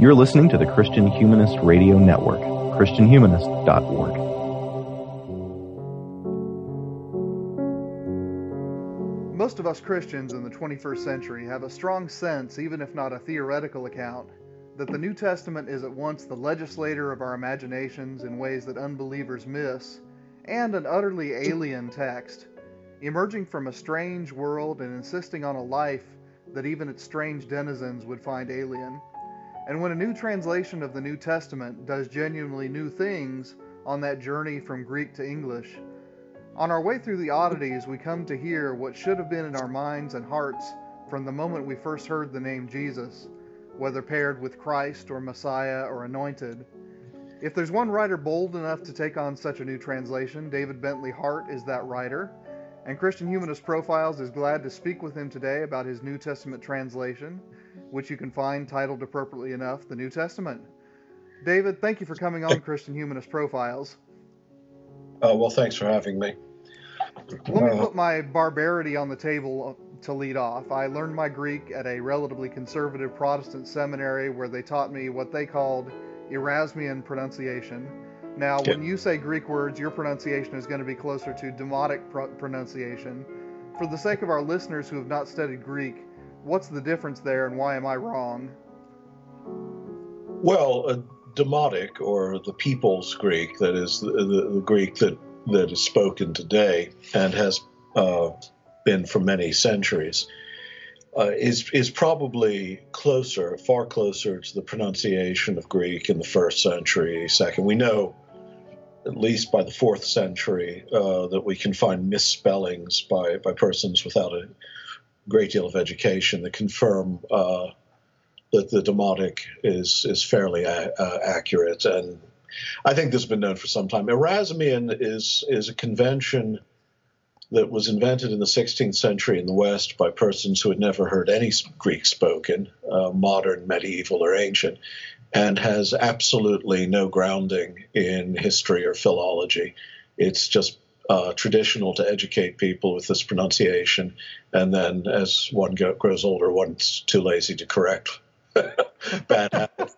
You're listening to the Christian Humanist Radio Network, ChristianHumanist.org. Most of us Christians in the 21st century have a strong sense, even if not a theoretical account, that the New Testament is at once the legislator of our imaginations in ways that unbelievers miss, and an utterly alien text, emerging from a strange world and insisting on a life that even its strange denizens would find alien. And when a new translation of the New Testament does genuinely new things on that journey from Greek to English, on our way through the oddities, we come to hear what should have been in our minds and hearts from the moment we first heard the name Jesus, whether paired with Christ or Messiah or Anointed. If there's one writer bold enough to take on such a new translation, David Bentley Hart is that writer. And Christian Humanist Profiles is glad to speak with him today about his New Testament translation which you can find titled appropriately enough, The New Testament. David, thank you for coming on Christian Humanist Profiles. Uh, well, thanks for having me. Let me uh, put my barbarity on the table to lead off. I learned my Greek at a relatively conservative Protestant seminary where they taught me what they called Erasmian pronunciation. Now, when you say Greek words, your pronunciation is going to be closer to Demotic pro- pronunciation. For the sake of our listeners who have not studied Greek, what's the difference there, and why am I wrong? Well, Demotic, or the People's Greek, that is the, the, the Greek that, that is spoken today and has uh, been for many centuries, uh, is is probably closer, far closer to the pronunciation of Greek in the first century, second. We know, at least by the fourth century, uh, that we can find misspellings by by persons without a great deal of education that confirm uh, that the demotic is is fairly a, uh, accurate, and I think this has been known for some time. Erasmian is is a convention that was invented in the 16th century in the West by persons who had never heard any Greek spoken, uh, modern, medieval, or ancient, and has absolutely no grounding in history or philology. It's just uh, traditional to educate people with this pronunciation, and then as one go, grows older, one's too lazy to correct bad habits.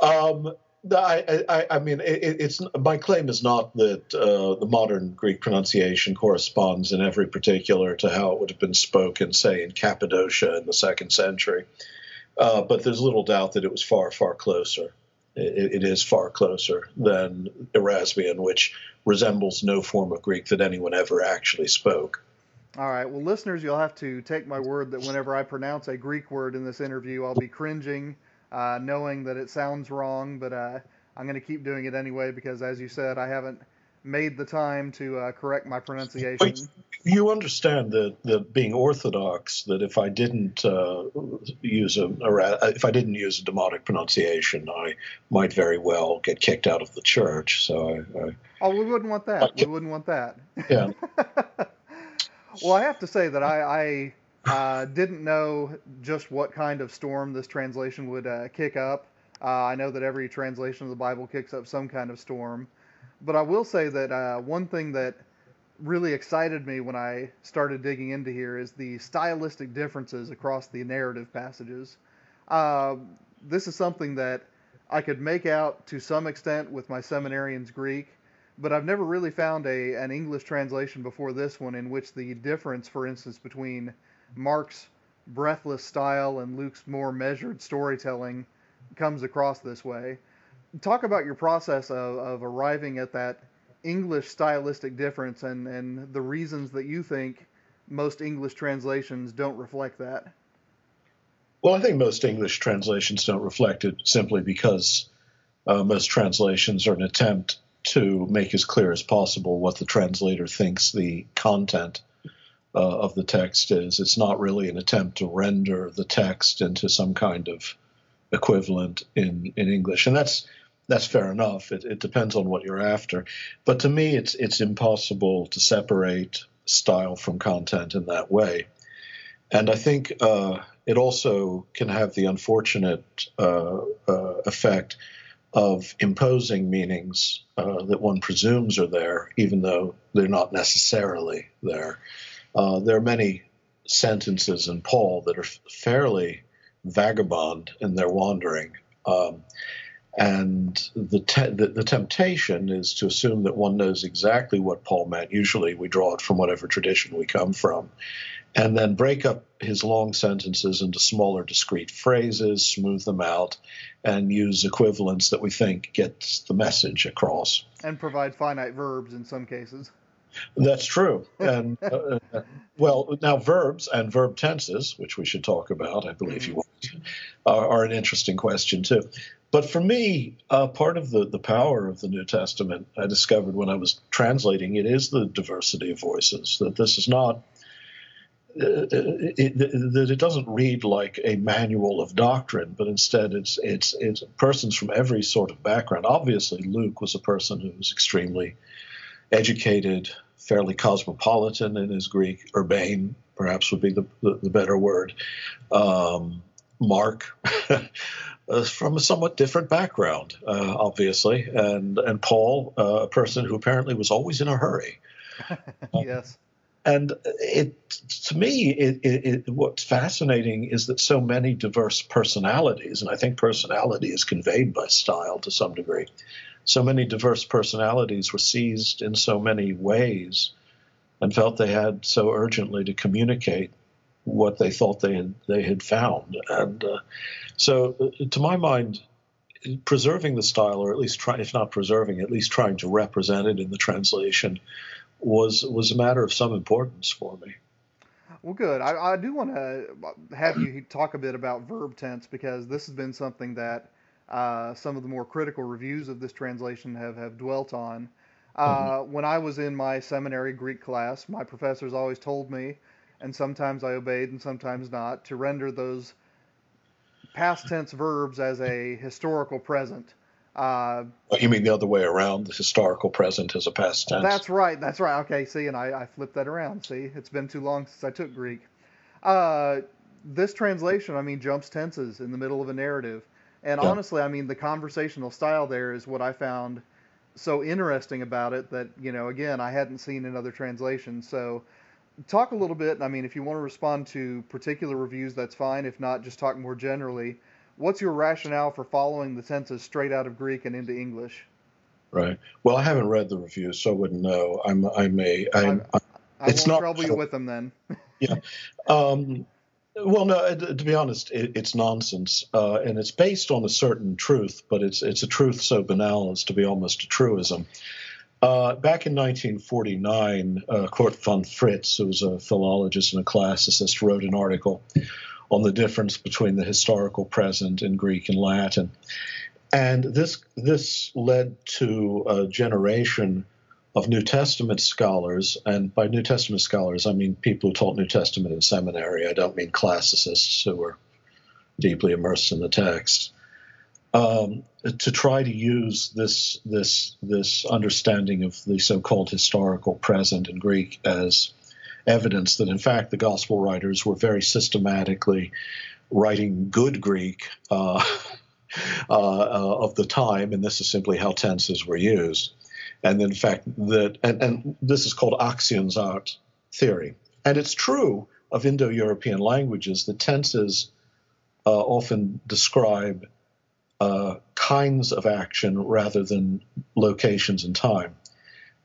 Um, I, I, I, mean, it, it's my claim is not that uh, the modern Greek pronunciation corresponds in every particular to how it would have been spoken, say, in Cappadocia in the second century. Uh, but there's little doubt that it was far, far closer it, it is far closer than Erasmian, which resembles no form of Greek that anyone ever actually spoke. All right. Well, listeners, you'll have to take my word that whenever I pronounce a Greek word in this interview, I'll be cringing, uh, knowing that it sounds wrong, but uh, I'm going to keep doing it anyway because, as you said, I haven't made the time to uh, correct my pronunciation. you understand that, that being orthodox, that if I didn't uh, use a, a, if I didn't use a demotic pronunciation, I might very well get kicked out of the church. So I, I oh, we wouldn't want that. I, we wouldn't want that. Yeah. well, I have to say that I, I uh, didn't know just what kind of storm this translation would uh, kick up. Uh, I know that every translation of the Bible kicks up some kind of storm. But I will say that uh, one thing that really excited me when I started digging into here is the stylistic differences across the narrative passages. Uh, this is something that I could make out to some extent with my seminarian's Greek, but I've never really found a an English translation before this one in which the difference, for instance, between Mark's breathless style and Luke's more measured storytelling comes across this way talk about your process of, of arriving at that English stylistic difference and, and the reasons that you think most English translations don't reflect that. Well, I think most English translations don't reflect it simply because uh, most translations are an attempt to make as clear as possible what the translator thinks the content uh, of the text is. It's not really an attempt to render the text into some kind of equivalent in, in English. And that's that's fair enough. It, it depends on what you're after. But to me, it's it's impossible to separate style from content in that way. And I think uh, it also can have the unfortunate uh, uh, effect of imposing meanings uh, that one presumes are there, even though they're not necessarily there. Uh, there are many sentences in Paul that are fairly vagabond in their wandering Um, and the, te- the, the temptation is to assume that one knows exactly what Paul meant. Usually, we draw it from whatever tradition we come from, and then break up his long sentences into smaller, discrete phrases, smooth them out, and use equivalents that we think gets the message across. And provide finite verbs in some cases. That's true. And uh, uh, well, now verbs and verb tenses, which we should talk about, I believe mm-hmm. you want, are, are, an interesting question too. But for me, uh, part of the, the power of the New Testament I discovered when I was translating it is the diversity of voices. That this is not uh, it, that it doesn't read like a manual of doctrine, but instead it's it's it's persons from every sort of background. Obviously, Luke was a person who was extremely Educated, fairly cosmopolitan in his Greek, urbane perhaps would be the, the, the better word. Um, Mark, from a somewhat different background, uh, obviously, and and Paul, uh, a person who apparently was always in a hurry. yes. And it, to me, it, it, what's fascinating is that so many diverse personalities, and I think personality is conveyed by style to some degree, so many diverse personalities were seized in so many ways and felt they had so urgently to communicate what they thought they had they had found. And uh, so, uh, to my mind, preserving the style, or at least try, if not preserving, at least trying to represent it in the translation, was was a matter of some importance for me. Well, good. I, I do want to have you talk a bit about verb tense because this has been something that uh, some of the more critical reviews of this translation have, have dwelt on. Uh, mm-hmm. When I was in my seminary Greek class, my professors always told me, and sometimes I obeyed and sometimes not, to render those past tense verbs as a historical present. Uh, oh, you mean the other way around, the historical present as a past tense? That's right. That's right. Okay. See, and I, I flipped that around. See, it's been too long since I took Greek. Uh, this translation, I mean, jumps tenses in the middle of a narrative. And yeah. honestly, I mean, the conversational style there is what I found so interesting about it that, you know, again, I hadn't seen in other translations. So talk a little bit. I mean, if you want to respond to particular reviews, that's fine. If not, just talk more generally. What's your rationale for following the tenses straight out of Greek and into English? Right. Well, I haven't read the reviews, so I wouldn't know. I'm, I may. I'm, I, I it's won't not trouble you with them then. yeah. Um, well, no. To be honest, it, it's nonsense, uh, and it's based on a certain truth, but it's it's a truth so banal as to be almost a truism. Uh, back in 1949, uh, Kurt von Fritz, who was a philologist and a classicist, wrote an article on the difference between the historical present in Greek and Latin, and this this led to a generation of New Testament scholars, and by New Testament scholars, I mean people who taught New Testament in seminary. I don't mean classicists who were deeply immersed in the text. Um, to try to use this this this understanding of the so-called historical present in Greek as evidence that, in fact, the gospel writers were very systematically writing good Greek uh, uh, uh, of the time, and this is simply how tenses were used and in fact that and, and this is called Aktionsart theory, and it's true of Indo-European languages. The tenses uh, often describe uh, kinds of action rather than locations and time,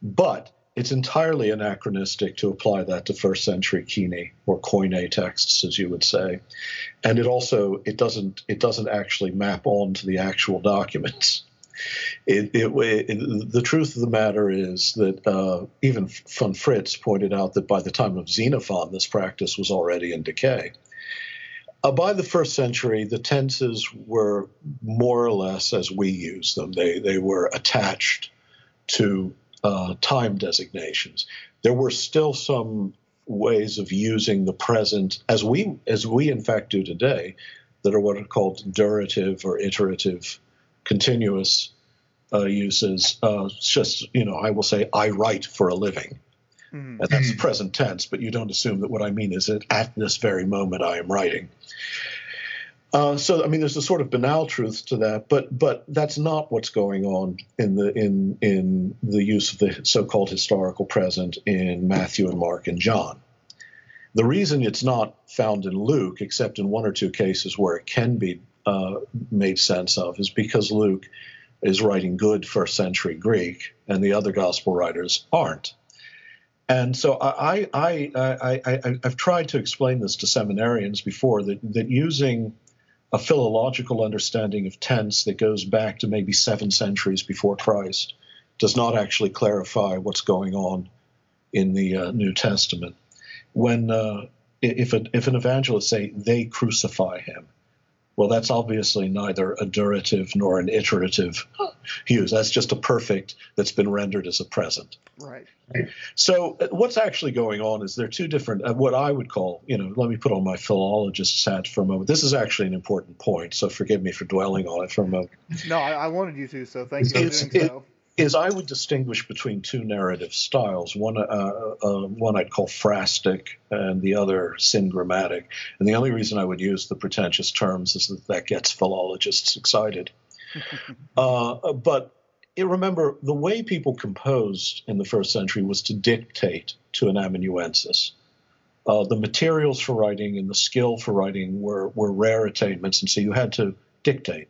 but it's entirely anachronistic to apply that to first century Koine or Koine texts, as you would say, and it also it doesn't it doesn't actually map on to the actual documents. It, it, it, the truth of the matter is that uh, even von Fritz pointed out that by the time of Xenophon, this practice was already in decay. Uh, by the first century, the tenses were more or less as we use them. They, they were attached to uh, time designations. There were still some ways of using the present as we as we in fact do today that are what are called durative or iterative continuous uh, uses. Uh, just, you know, I will say, I write for a living. Mm-hmm. And that's the present tense, but you don't assume that what I mean is that at this very moment I am writing. Uh, so I mean, there's a sort of banal truth to that, but but that's not what's going on in the in in the use of the so-called historical present in Matthew and Mark and John. The reason it's not found in Luke, except in one or two cases where it can be uh, made sense of is because Luke is writing good first century Greek and the other gospel writers aren't. And so I, I, I, I, have tried to explain this to seminarians before that, that using a philological understanding of tense that goes back to maybe seven centuries before Christ does not actually clarify what's going on in the uh, New Testament. When uh, if, a, if an evangelist say they crucify him, well, that's obviously neither a durative nor an iterative use. That's just a perfect that's been rendered as a present. Right. So, uh, what's actually going on is there are two different, uh, what I would call, you know, let me put on my philologist hat for a moment. This is actually an important point, so forgive me for dwelling on it for a moment. No, I, I wanted you to, so thank you for doing so is I would distinguish between two narrative styles. One, uh, uh, one I'd call phrastic, and the other syngrammatic. And the only reason I would use the pretentious terms is that that gets philologists excited. uh, but remember, the way people composed in the first century was to dictate to an amanuensis. Uh, the materials for writing and the skill for writing were, were rare attainments, and so you had to dictate.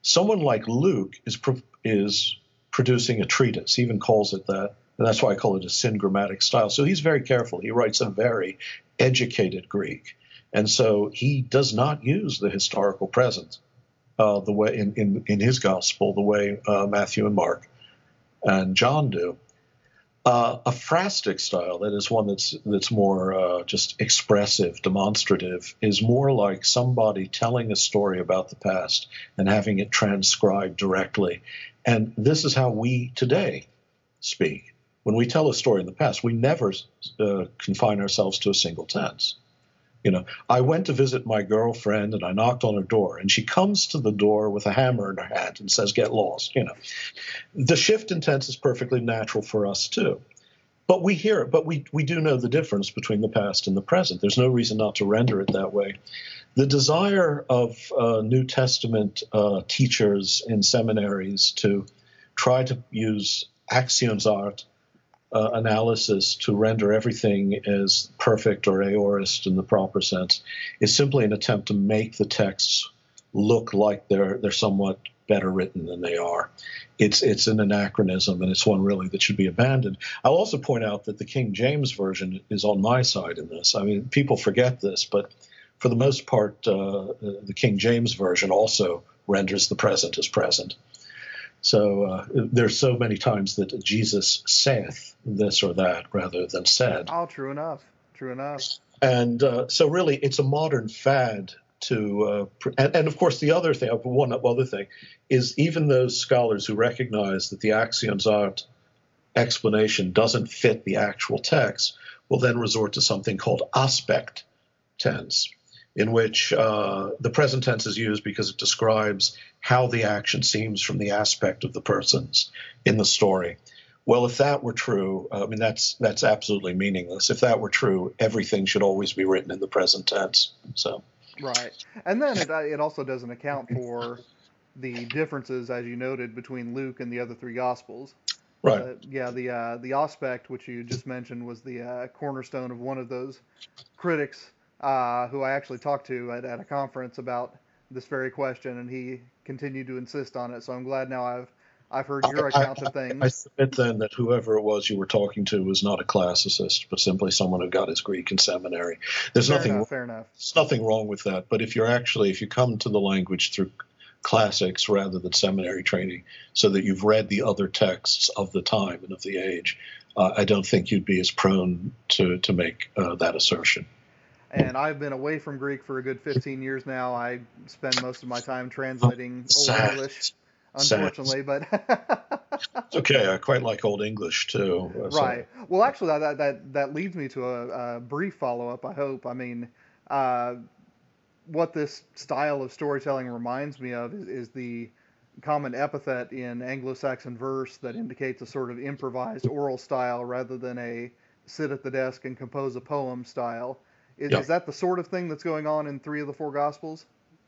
Someone like Luke is is producing a treatise. He even calls it that. And that's why I call it a syngrammatic style. So he's very careful. He writes a very educated Greek. And so he does not use the historical present uh, the way in, in, in, his gospel, the way uh, Matthew and Mark and John do. Uh, a phrastic style, that is one that's that's more uh, just expressive, demonstrative, is more like somebody telling a story about the past and having it transcribed directly and this is how we today speak. When we tell a story in the past, we never uh, confine ourselves to a single tense. You know, I went to visit my girlfriend and I knocked on her door, and she comes to the door with a hammer in her hand and says, Get lost. You know, the shift in tense is perfectly natural for us too. But we hear it, but we, we do know the difference between the past and the present. There's no reason not to render it that way. The desire of uh, New Testament uh, teachers in seminaries to try to use Aktionsart uh, analysis to render everything as perfect or aorist in the proper sense is simply an attempt to make the texts look like they're they're somewhat better written than they are. It's it's an anachronism, and it's one really that should be abandoned. I'll also point out that the King James version is on my side in this. I mean, people forget this, but for the most part, uh, the King James version also renders the present as present. So uh, there's so many times that Jesus saith this or that rather than said. Oh, true enough. True enough. And uh, so really, it's a modern fad to, uh, and, and, of course, the other thing, one other thing, is even those scholars who recognize that the Aktionsart explanation doesn't fit the actual text will then resort to something called aspect tense, in which uh, the present tense is used because it describes how the action seems from the aspect of the persons in the story. Well, if that were true, I mean that's that's absolutely meaningless. If that were true, everything should always be written in the present tense. So. Right, and then it, it also doesn't account for the differences, as you noted, between Luke and the other three Gospels. Right. Uh, yeah, the uh, the aspect which you just mentioned was the uh, cornerstone of one of those critics uh, who I actually talked to at, at a conference about this very question, and he continued to insist on it. So I'm glad now I've I've heard your account I, of things. I submit then that whoever it was you were talking to was not a classicist, but simply someone who got his Greek in seminary. There's fair nothing enough, fair enough. There's nothing wrong with that. But if you're actually if you come to the language through classics rather than seminary training, so that you've read the other texts of the time and of the age, uh, I don't think you'd be as prone to to make uh, that assertion and I've been away from Greek for a good 15 years now. I spend most of my time translating. Old English, unfortunately, but okay. I quite like Old English too. So. Right. Well, actually, that that that leads me to a, a brief follow up. I hope. I mean, uh, what this style of storytelling reminds me of is, is the common epithet in Anglo-Saxon verse that indicates a sort of improvised oral style rather than a sit at the desk and compose a poem style. Is, yeah. is that the sort of thing that's going on in three of the four Gospels?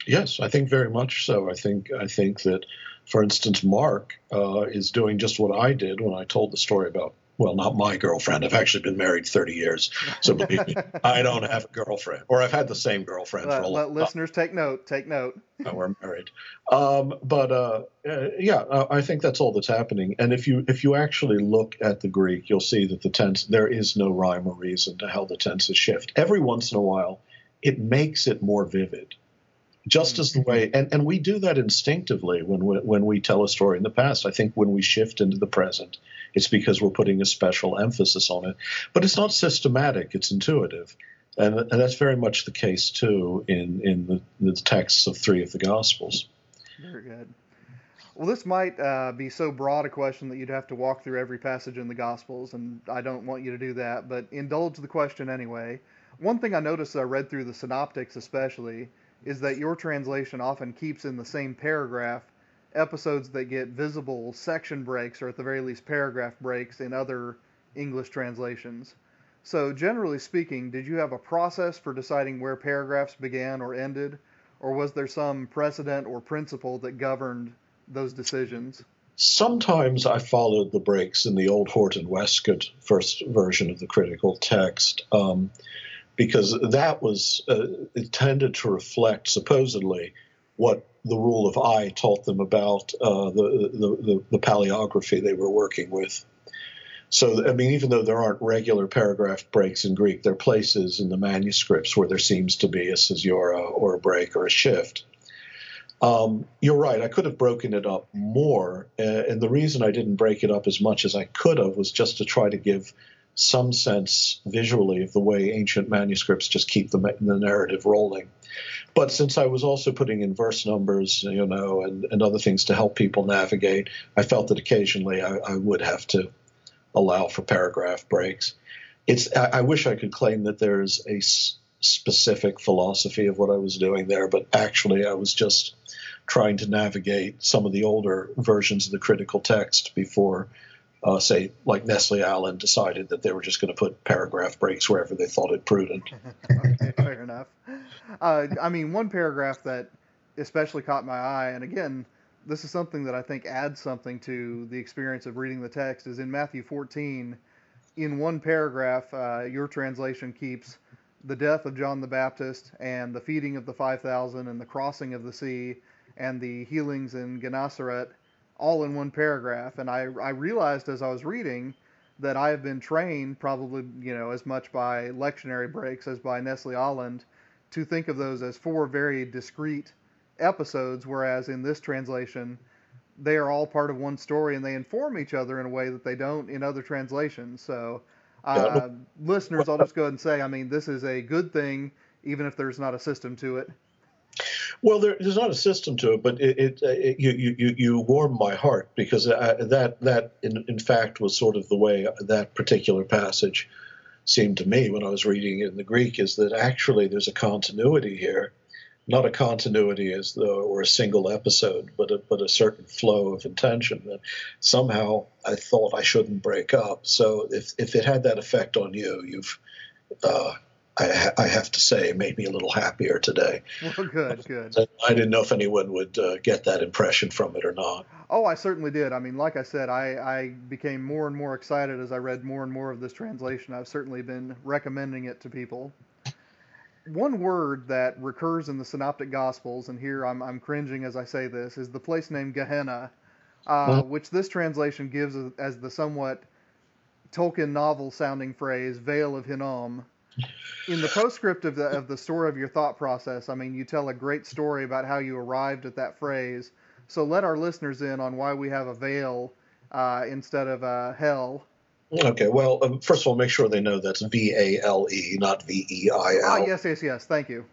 Yes, I think very much so. I think I think that, for instance, Mark uh, is doing just what I did when I told the story about well, not my girlfriend. I've actually been married 30 years. So believe me, I don't have a girlfriend, or I've had the same girlfriend let, for a let long listeners take note. Take note. We're married. Um, but uh, uh, yeah, I think that's all that's happening. And if you if you actually look at the Greek, you'll see that the tense there is no rhyme or reason to how the tenses shift. Every once in a while, it makes it more vivid just as the way and, and we do that instinctively when we, when we tell a story in the past. I think when we shift into the present it's because we're putting a special emphasis on it. But it's not systematic it's intuitive. And, and that's very much the case too in in the, the texts of three of the gospels. Very good. Well, this might uh, be so broad a question that you'd have to walk through every passage in the Gospels, and I don't want you to do that, but indulge the question anyway. One thing I noticed as I read through the synoptics, especially, is that your translation often keeps in the same paragraph episodes that get visible section breaks, or at the very least, paragraph breaks in other English translations. So, generally speaking, did you have a process for deciding where paragraphs began or ended, or was there some precedent or principle that governed those decisions? Sometimes I followed the breaks in the old Hort and Westcott first version of the critical text um, because that was uh, it tended to reflect supposedly what the rule of I taught them about uh, the, the, the the paleography they were working with. So, I mean, even though there aren't regular paragraph breaks in Greek, there are places in the manuscripts where there seems to be a caesura or a break or a shift. Um, you're right. I could have broken it up more, uh, and the reason I didn't break it up as much as I could have was just to try to give some sense visually of the way ancient manuscripts just keep the, the narrative rolling. But since I was also putting in verse numbers, you know, and, and other things to help people navigate, I felt that occasionally I, I would have to allow for paragraph breaks. It's I, I wish I could claim that there's a s- specific philosophy of what I was doing there, but actually I was just trying to navigate some of the older versions of the critical text before, uh, say, like Nestle Aland decided that they were just going to put paragraph breaks wherever they thought it prudent. okay, fair enough. Uh, I mean, one paragraph that especially caught my eye, and again, this is something that I think adds something to the experience of reading the text, is in Matthew 14. In one paragraph, uh, your translation keeps the death of John the Baptist and the feeding of the 5,000 and the crossing of the sea and the healings in Gennesaret all in one paragraph. And I, I realized as I was reading that I have been trained probably, you know, as much by lectionary breaks as by Nestle Aland to think of those as four very discrete episodes, whereas in this translation, they are all part of one story and they inform each other in a way that they don't in other translations. So, uh, listeners, I'll just go ahead and say, I mean, this is a good thing, even if there's not a system to it. Well, there, there's not a system to it, but it, it, it you, you you warm my heart because I, that that in, in fact was sort of the way that particular passage seemed to me when I was reading it in the Greek is that actually there's a continuity here, not a continuity as though or a single episode, but a, but a certain flow of intention that somehow I thought I shouldn't break up. So if if it had that effect on you, you've uh, I, I, have to say, made me a little happier today. Well, good, good. I didn't know if anyone would uh, get that impression from it or not. Oh, I certainly did. I mean, like I said, I, I became more and more excited as I read more and more of this translation. I've certainly been recommending it to people. One word that recurs in the Synoptic Gospels, and here I'm, I'm cringing as I say this, is the place name Gehenna, uh, mm-hmm. which this translation gives as the somewhat Tolkien novel sounding phrase, Vale of Hinnom in the postscript of the of the story of your thought process, I mean, you tell a great story about how you arrived at that phrase. So let our listeners in on why we have a veil uh, instead of a hell. Okay. Well, um, first of all, make sure they know that's V A L E, not V E I L. Ah, yes, yes, yes. Thank you.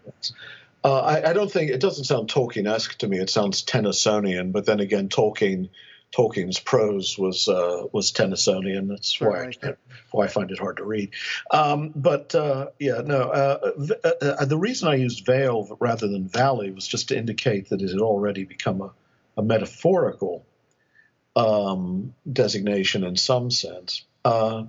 Uh, I, I, don't think it doesn't sound Tolkien-esque to me. It sounds Tennysonian, but then again, Tolkien Tolkien's prose was uh, was Tennysonian. That's why I, why I find it hard to read. Um, but uh, yeah, no. Uh, uh, uh, the reason I used vale rather than valley was just to indicate that it had already become a, a metaphorical um, designation in some sense. Uh,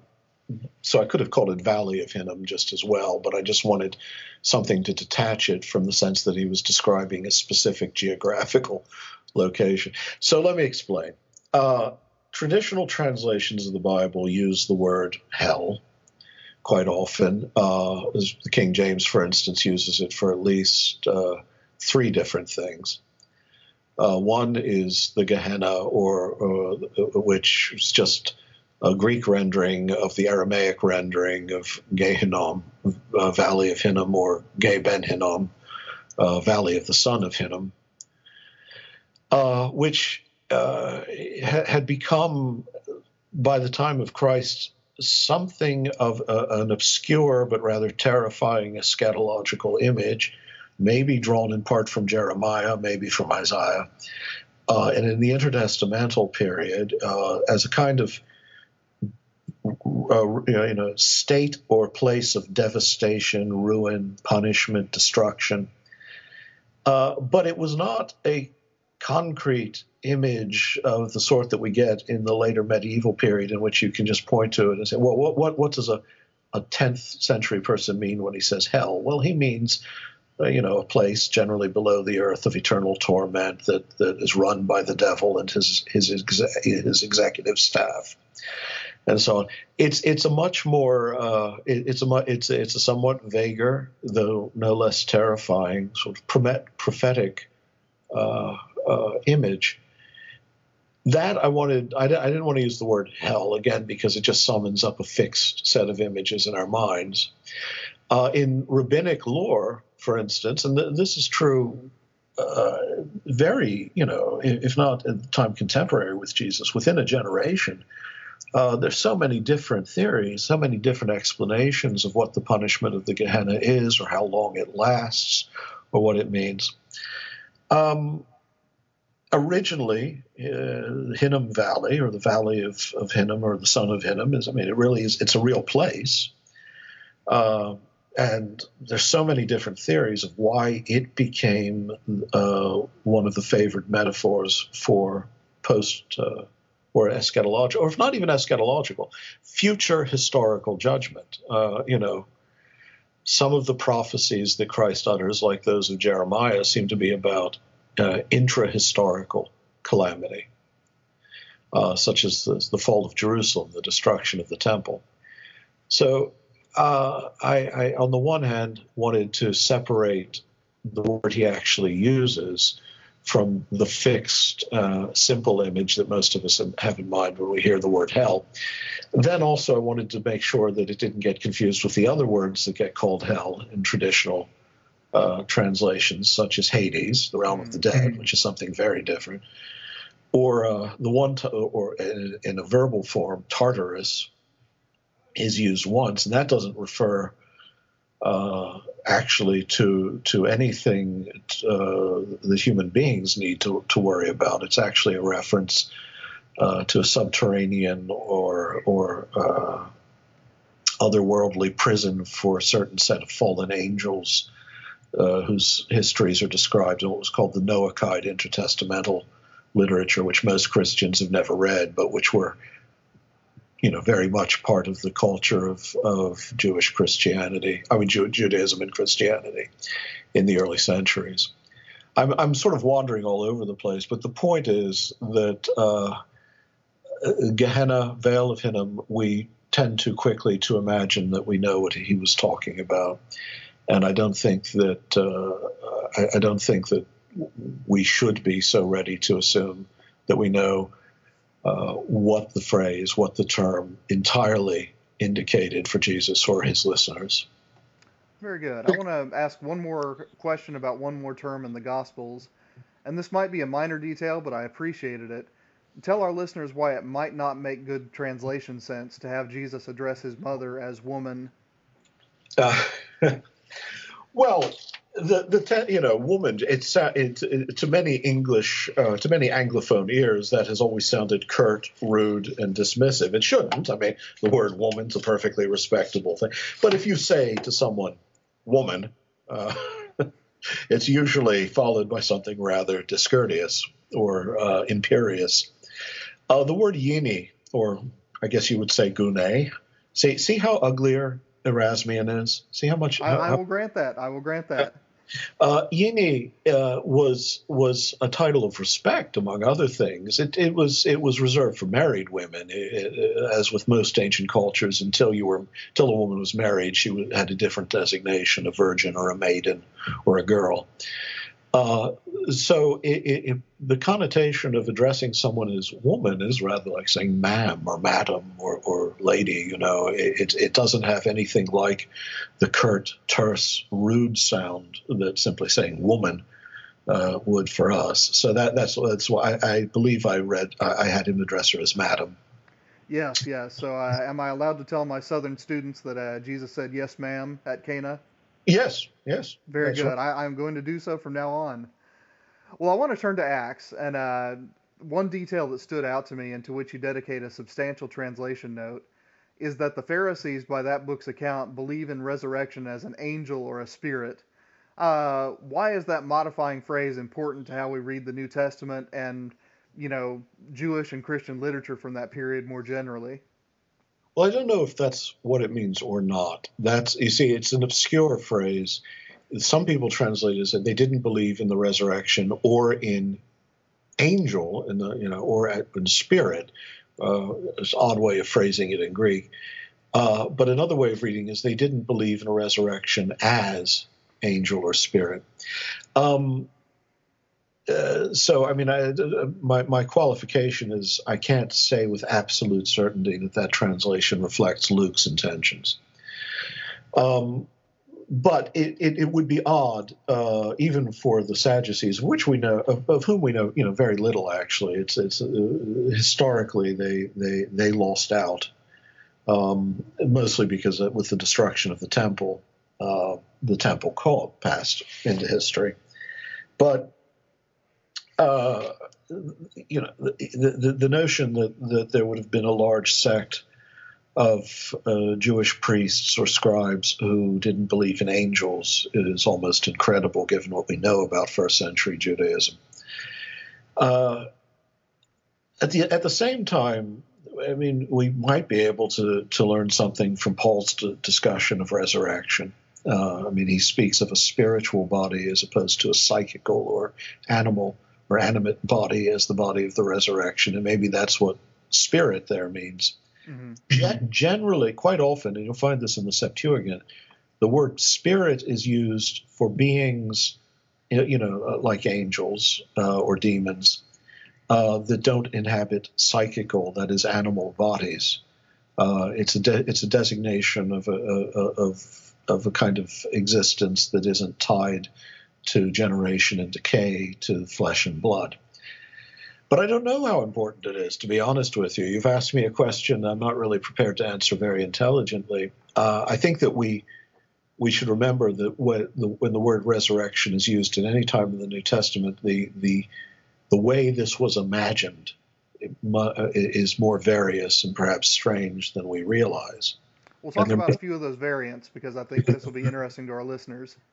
so I could have called it Valley of Hinnom just as well, but I just wanted something to detach it from the sense that he was describing a specific geographical location. So let me explain. Uh, traditional translations of the Bible use the word hell quite often. Uh, the King James, for instance, uses it for at least uh, three different things. Uh, one is the Gehenna, or, or, which is just a Greek rendering of the Aramaic rendering of Gehinnom, uh, Valley of Hinnom, or Ge Ben Hinnom, uh, Valley of the Son of Hinnom, uh, which uh, had become, by the time of Christ, something of a, an obscure but rather terrifying eschatological image maybe drawn in part from Jeremiah, maybe from Isaiah. Uh, and in the intertestamental period, uh, as a kind of uh, you know, state or place of devastation, ruin, punishment, destruction. Uh, but it was not a concrete image of the sort that we get in the later medieval period, in which you can just point to it and say, well, what, what, what does a, a 10th century person mean when he says hell? Well, he means uh, you know, a place generally below the earth of eternal torment that, that is run by the devil and his his his executive staff, and so on. It's it's a much more uh, it, it's a it's it's a somewhat vaguer, though no less terrifying, sort of prophetic uh, uh, image. That I wanted, I, I didn't want to use the word hell again because it just summons up a fixed set of images in our minds. Uh, in rabbinic lore, for instance, and th- this is true uh, very, you know, if not at the time contemporary with Jesus, within a generation, uh, there's so many different theories, so many different explanations of what the punishment of the Gehenna is, or how long it lasts, or what it means. Um, originally, uh, Hinnom Valley, or the Valley of, of Hinnom, or the Son of Hinnom, is I mean, it really is. It's a real place. Uh, and there's so many different theories of why it became uh, one of the favored metaphors for post uh, or eschatological, or if not even eschatological, future historical judgment. Uh, you know, some of the prophecies that Christ utters, like those of Jeremiah, seem to be about uh, intra-historical calamity, uh, such as the, the fall of Jerusalem, the destruction of the temple. So uh, I, I, on the one hand, wanted to separate the word he actually uses from the fixed, uh, simple image that most of us have in mind when we hear the word hell. Then also, I wanted to make sure that it didn't get confused with the other words that get called hell in traditional uh, translations, such as Hades, the realm of the dead, mm-hmm. which is something very different, or uh, the one, to, or in, in a verbal form, Tartarus, is used once, and that doesn't refer uh, actually to to anything uh, that human beings need to, to worry about. It's actually a reference uh, to a subterranean or or uh, otherworldly prison for a certain set of fallen angels uh, whose histories are described in what was called the Noachide intertestamental literature, which most Christians have never read, but which were you know, very much part of the culture of, of Jewish Christianity, I mean, Jew, Judaism and Christianity in the early centuries. I'm, I'm sort of wandering all over the place, but the point is that uh, Gehenna, Vale of Hinnom, we tend too quickly to imagine that we know what he was talking about, and I don't think that uh, I, I don't think that we should be so ready to assume that we know uh, what the phrase, what the term entirely indicated for Jesus or his listeners. Very good. I want to ask one more question about one more term in the Gospels. And this might be a minor detail, but I appreciated it. Tell our listeners why it might not make good translation sense to have Jesus address his mother as woman. Uh, well, the the you know woman it's uh, it, it, to many English uh, to many Anglophone ears that has always sounded curt, rude, and dismissive. It shouldn't. I mean, the word woman's a perfectly respectable thing. But if you say to someone, "woman," uh, it's usually followed by something rather discourteous or uh, imperious. Uh, the word "yini," or I guess you would say "gune," see see how uglier Erasmian is. See how much. I, I will grant that. I will grant that. Uh, Yini uh, was was a title of respect, among other things. It, it was it was reserved for married women, it, as with most ancient cultures. Until you were until a woman was married, she had a different designation, a virgin or a maiden or a girl. Uh, so it, it, the connotation of addressing someone as woman is rather like saying ma'am or madam or, or lady. You know, it, it doesn't have anything like the curt, terse, rude sound that simply saying woman uh, would for us. So that that's that's why I, I believe I read I, I, had him address her as madam. Yes, yes. So uh, am I allowed to tell my Southern students that uh, Jesus said yes, ma'am, at Cana? Yes, yes. Very good. Right. I, am going to do so from now on. Well, I want to turn to Acts, and uh, one detail that stood out to me and to which you dedicate a substantial translation note is that the Pharisees, by that book's account, believe in resurrection as an angel or a spirit. Uh, why is that modifying phrase important to how we read the New Testament and, you know, Jewish and Christian literature from that period more generally? Well, I don't know if that's what it means or not. That's you see, it's an obscure phrase. Some people translate it as they didn't believe in the resurrection or in angel, in the you know, or in spirit. Uh, it's an odd way of phrasing it in Greek. Uh, but another way of reading is they didn't believe in a resurrection as angel or spirit. Um, uh, so, I mean, I, my, my qualification is I can't say with absolute certainty that that translation reflects Luke's intentions. Um, but it, it, it, would be odd, uh, even for the Sadducees, which we know of, of, whom we know, you know, very little. Actually, it's it's uh, historically they they they lost out, um, mostly because with the destruction of the temple, uh, the temple cult passed into history. But uh, you know, the, the, the, notion that, that there would have been a large sect of uh, Jewish priests or scribes who didn't believe in angels is almost incredible given what we know about first century Judaism. Uh, at, the, at the same time, I mean, we might be able to, to learn something from Paul's d- discussion of resurrection. Uh, I mean, he speaks of a spiritual body as opposed to a psychical or animal or animate body as the body of the resurrection, and maybe that's what spirit there means. Mm-hmm. generally, quite often, and you'll find this in the Septuagint, the word spirit is used for beings, you know, uh, like angels uh, or demons uh, that don't inhabit psychical, that is, animal bodies. Uh, it's a de- it's a designation of a, a, of of a kind of existence that isn't tied to generation and decay to flesh and blood. But I don't know how important it is, to be honest with you. You've asked me a question I'm not really prepared to answer very intelligently. Uh, I think that we we should remember that when the, when the word resurrection is used in any time in the New Testament, the the the way this was imagined is more various and perhaps strange than we realize. We'll talk about a few of those variants because I think this will be interesting to our listeners.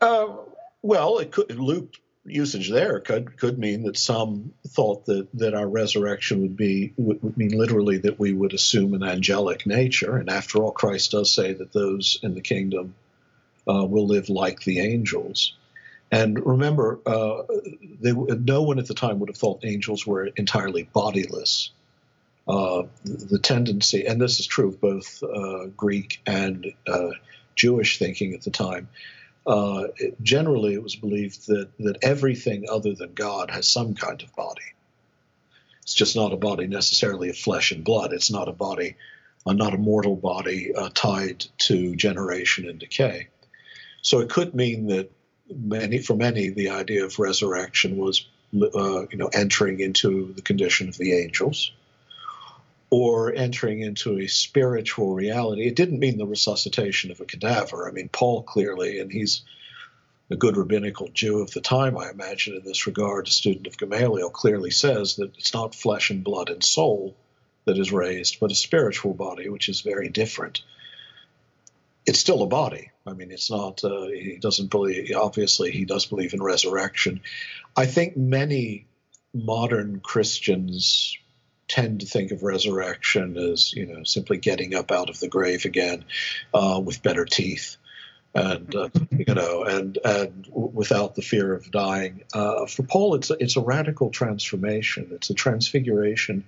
Uh, well, it could Luke usage there could could mean that some thought that that our resurrection would be would, would mean literally that we would assume an angelic nature, and after all, Christ does say that those in the kingdom uh, will live like the angels. And remember, uh, they, no one at the time would have thought angels were entirely bodiless. Uh, the, the, tendency, and this is true of both uh, Greek and uh, Jewish thinking at the time, uh, it, generally it was believed that, that everything other than God has some kind of body. It's just not a body necessarily of flesh and blood. It's not a body, uh, not a mortal body uh, tied to generation and decay. So it could mean that many, for many, the idea of resurrection was, uh, you know, entering into the condition of the angels or entering into a spiritual reality. It didn't mean the resuscitation of a cadaver. I mean, Paul clearly, and he's a good rabbinical Jew of the time, I imagine, in this regard, a student of Gamaliel, clearly says that it's not flesh and blood and soul that is raised, but a spiritual body, which is very different. It's still a body. I mean, it's not, uh, he doesn't believe, obviously, he does believe in resurrection. I think many modern Christians tend to think of resurrection as you know simply getting up out of the grave again uh, with better teeth. and uh, you know, and and without the fear of dying. Uh, for Paul, it's a, it's a radical transformation. It's a transfiguration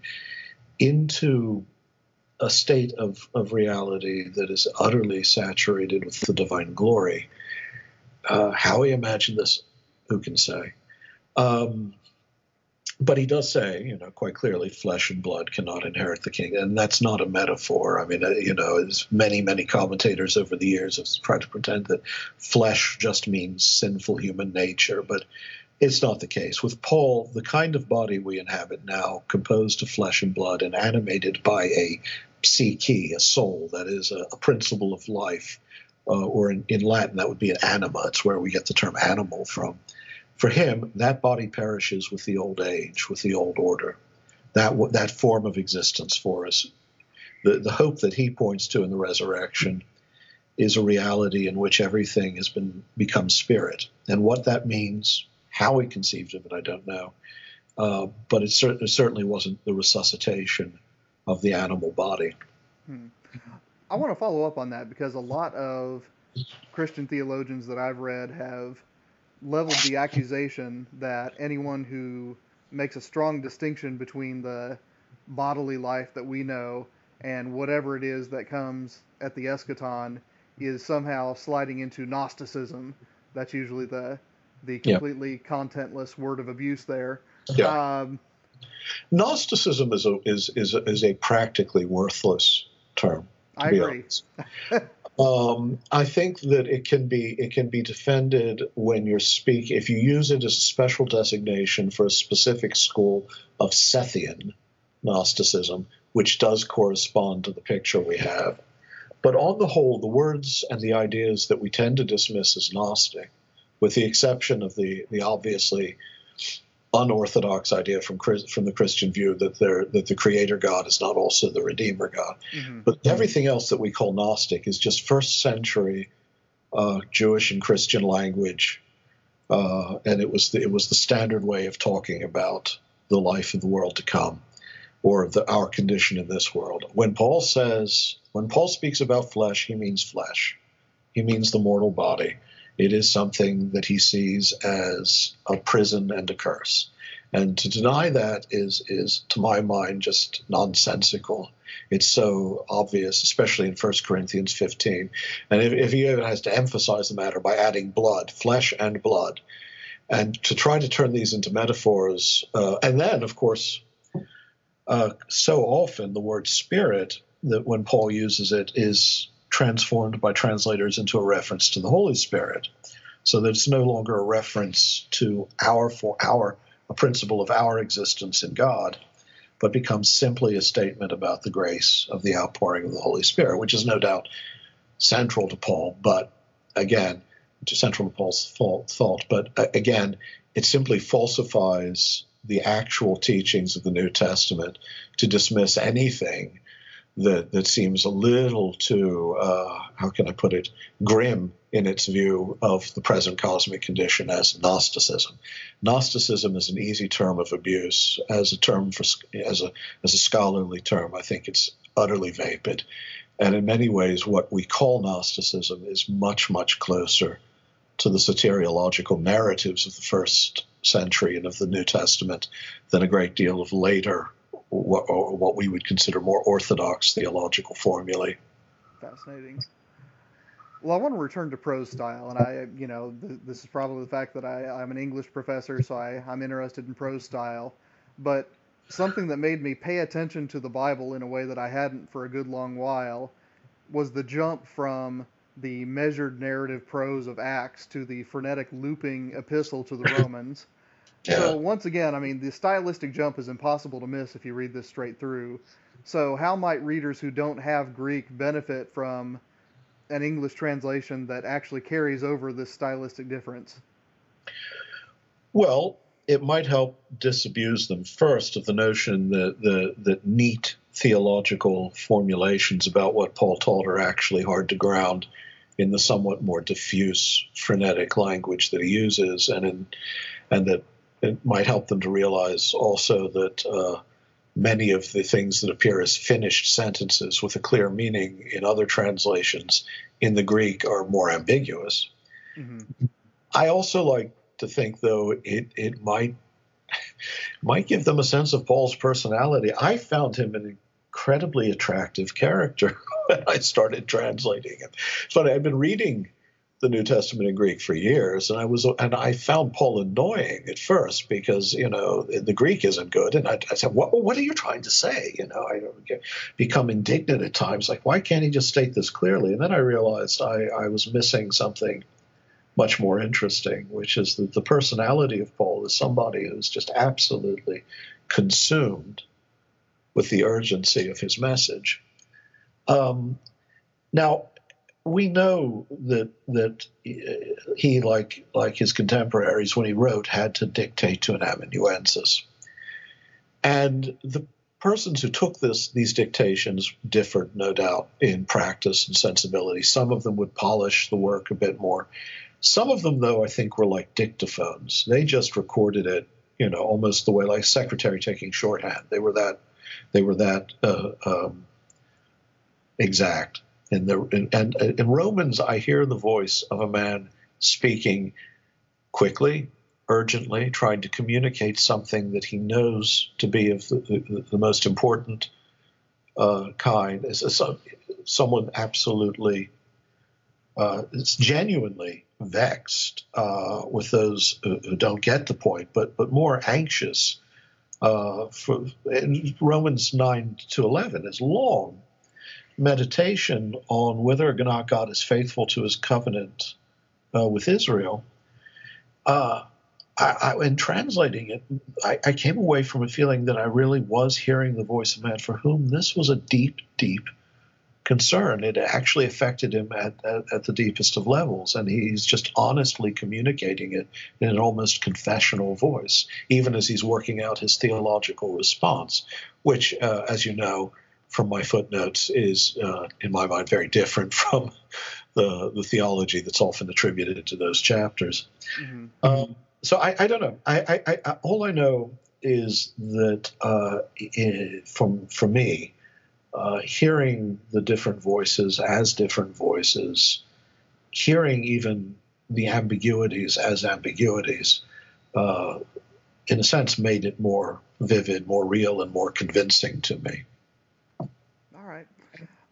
into a state of, of reality that is utterly saturated with the divine glory. Uh, how he imagined this, who can say? Um, but he does say, you know, quite clearly, flesh and blood cannot inherit the kingdom, and that's not a metaphor. I mean, uh, you know, as many, many commentators over the years have tried to pretend that flesh just means sinful human nature, but it's not the case. With Paul, the kind of body we inhabit now, composed of flesh and blood and animated by a psyche, a soul, that is a, a principle of life, uh, or in, in Latin, that would be an anima. It's where we get the term animal from for him, that body perishes with the old age, with the old order, that that form of existence for us. The, the hope that he points to in the resurrection is a reality in which everything has been become spirit, and what that means, how he conceived of it, I don't know. Uh, but it, cer- it, certainly wasn't the resuscitation of the animal body. Hmm. I want to follow up on that because a lot of Christian theologians that I've read have leveled the accusation that anyone who makes a strong distinction between the bodily life that we know and whatever it is that comes at the eschaton is somehow sliding into Gnosticism. That's usually the the completely yeah. contentless word of abuse there. Yeah. Um, Gnosticism is a is is a, is a practically worthless term. I agree. Um, I think that it can be it can be defended when you're speaking if you use it as a special designation for a specific school of Sethian Gnosticism, which does correspond to the picture we have. But on the whole, the words and the ideas that we tend to dismiss as Gnostic, with the exception of the the obviously unorthodox idea from from the Christian view that there that the Creator God is not also the Redeemer God. Mm-hmm. But everything else that we call Gnostic is just first century uh, Jewish and Christian language, uh, and it was the, it was the standard way of talking about the life of the world to come, or the, our condition in this world. When Paul says when Paul speaks about flesh, he means flesh. He means the mortal body. It is something that he sees as a prison and a curse. And to deny that is, is to my mind, just nonsensical. It's so obvious, especially in 1 Corinthians 15. And if, if he even has to emphasize the matter by adding blood, flesh and blood, and to try to turn these into metaphors, uh, and then, of course, uh, so often the word spirit, that when Paul uses it, is transformed by translators into a reference to the Holy Spirit, so that it's no longer a reference to our for our a principle of our existence in God, but becomes simply a statement about the grace of the outpouring of the Holy Spirit, which is no doubt central to Paul, but again, to central to Paul's thought. But uh, again, it simply falsifies the actual teachings of the New Testament to dismiss anything that that seems a little too uh, how can I put it grim in its view of the present cosmic condition as Gnosticism. Gnosticism is an easy term of abuse as a term for as a as a scholarly term. I think it's utterly vapid, and in many ways, what we call Gnosticism is much much closer to the soteriological narratives of the first century and of the New Testament than a great deal of later what, what we would consider more orthodox theological formulae. Fascinating. Well, I want to return to prose style, and I, you know, th- this is probably the fact that I, I'm an English professor, so I, I'm interested in prose style. But something that made me pay attention to the Bible in a way that I hadn't for a good long while was the jump from the measured narrative prose of Acts to the frenetic looping epistle to the Romans. Yeah. So once again, I mean, the stylistic jump is impossible to miss if you read this straight through. So how might readers who don't have Greek benefit from an English translation that actually carries over this stylistic difference? Well, it might help disabuse them first of the notion that the that neat theological formulations about what Paul taught are actually hard to ground in the somewhat more diffuse frenetic language that he uses, and in and that it might help them to realize also that uh, many of the things that appear as finished sentences with a clear meaning in other translations in the Greek are more ambiguous. Mm-hmm. I also like to think, though, it, it might might give them a sense of Paul's personality. I found him an incredibly attractive character when I started translating him. Funny, I've been reading the New Testament in Greek for years, and I was and I found Paul annoying at first because you know the Greek isn't good, and I, I said, "What what are you trying to say?" You know, I become indignant at times, like, "Why can't he just state this clearly?" And then I realized I, I was missing something much more interesting, which is that the personality of Paul is somebody who's just absolutely consumed with the urgency of his message. Um, now, we know that that he, like like his contemporaries, when he wrote, had to dictate to an amanuensis, and the persons who took this these dictations differed, no doubt, in practice and sensibility. Some of them would polish the work a bit more. Some of them, though, I think were like dictaphones. They just recorded it, you know, almost the way like secretary taking shorthand. They were that, they were that uh, um, exact. In the and in Romans, I hear the voice of a man speaking quickly, urgently, trying to communicate something that he knows to be of the, the, the most important uh, kind. As someone absolutely, uh, it's genuinely vexed uh, with those who don't get the point, but but more anxious. Uh, for Romans nine to eleven is long meditation on whether or not God is faithful to His covenant uh, with Israel. Uh, I, I, in translating it, I, I came away from a feeling that I really was hearing the voice of man for whom this was a deep, deep concern. It actually affected him at, at, at, the deepest of levels, and he's just honestly communicating it in an almost confessional voice, even as he's working out his theological response, which, uh, as you know from my footnotes, is, uh, in my mind, very different from the, the theology that's often attributed to those chapters. Mm-hmm. Um, so I, I, don't know. I, I, all I know is that uh, from for me, uh, hearing the different voices as different voices, hearing even the ambiguities as ambiguities, uh, in a sense, made it more vivid, more real, and more convincing to me.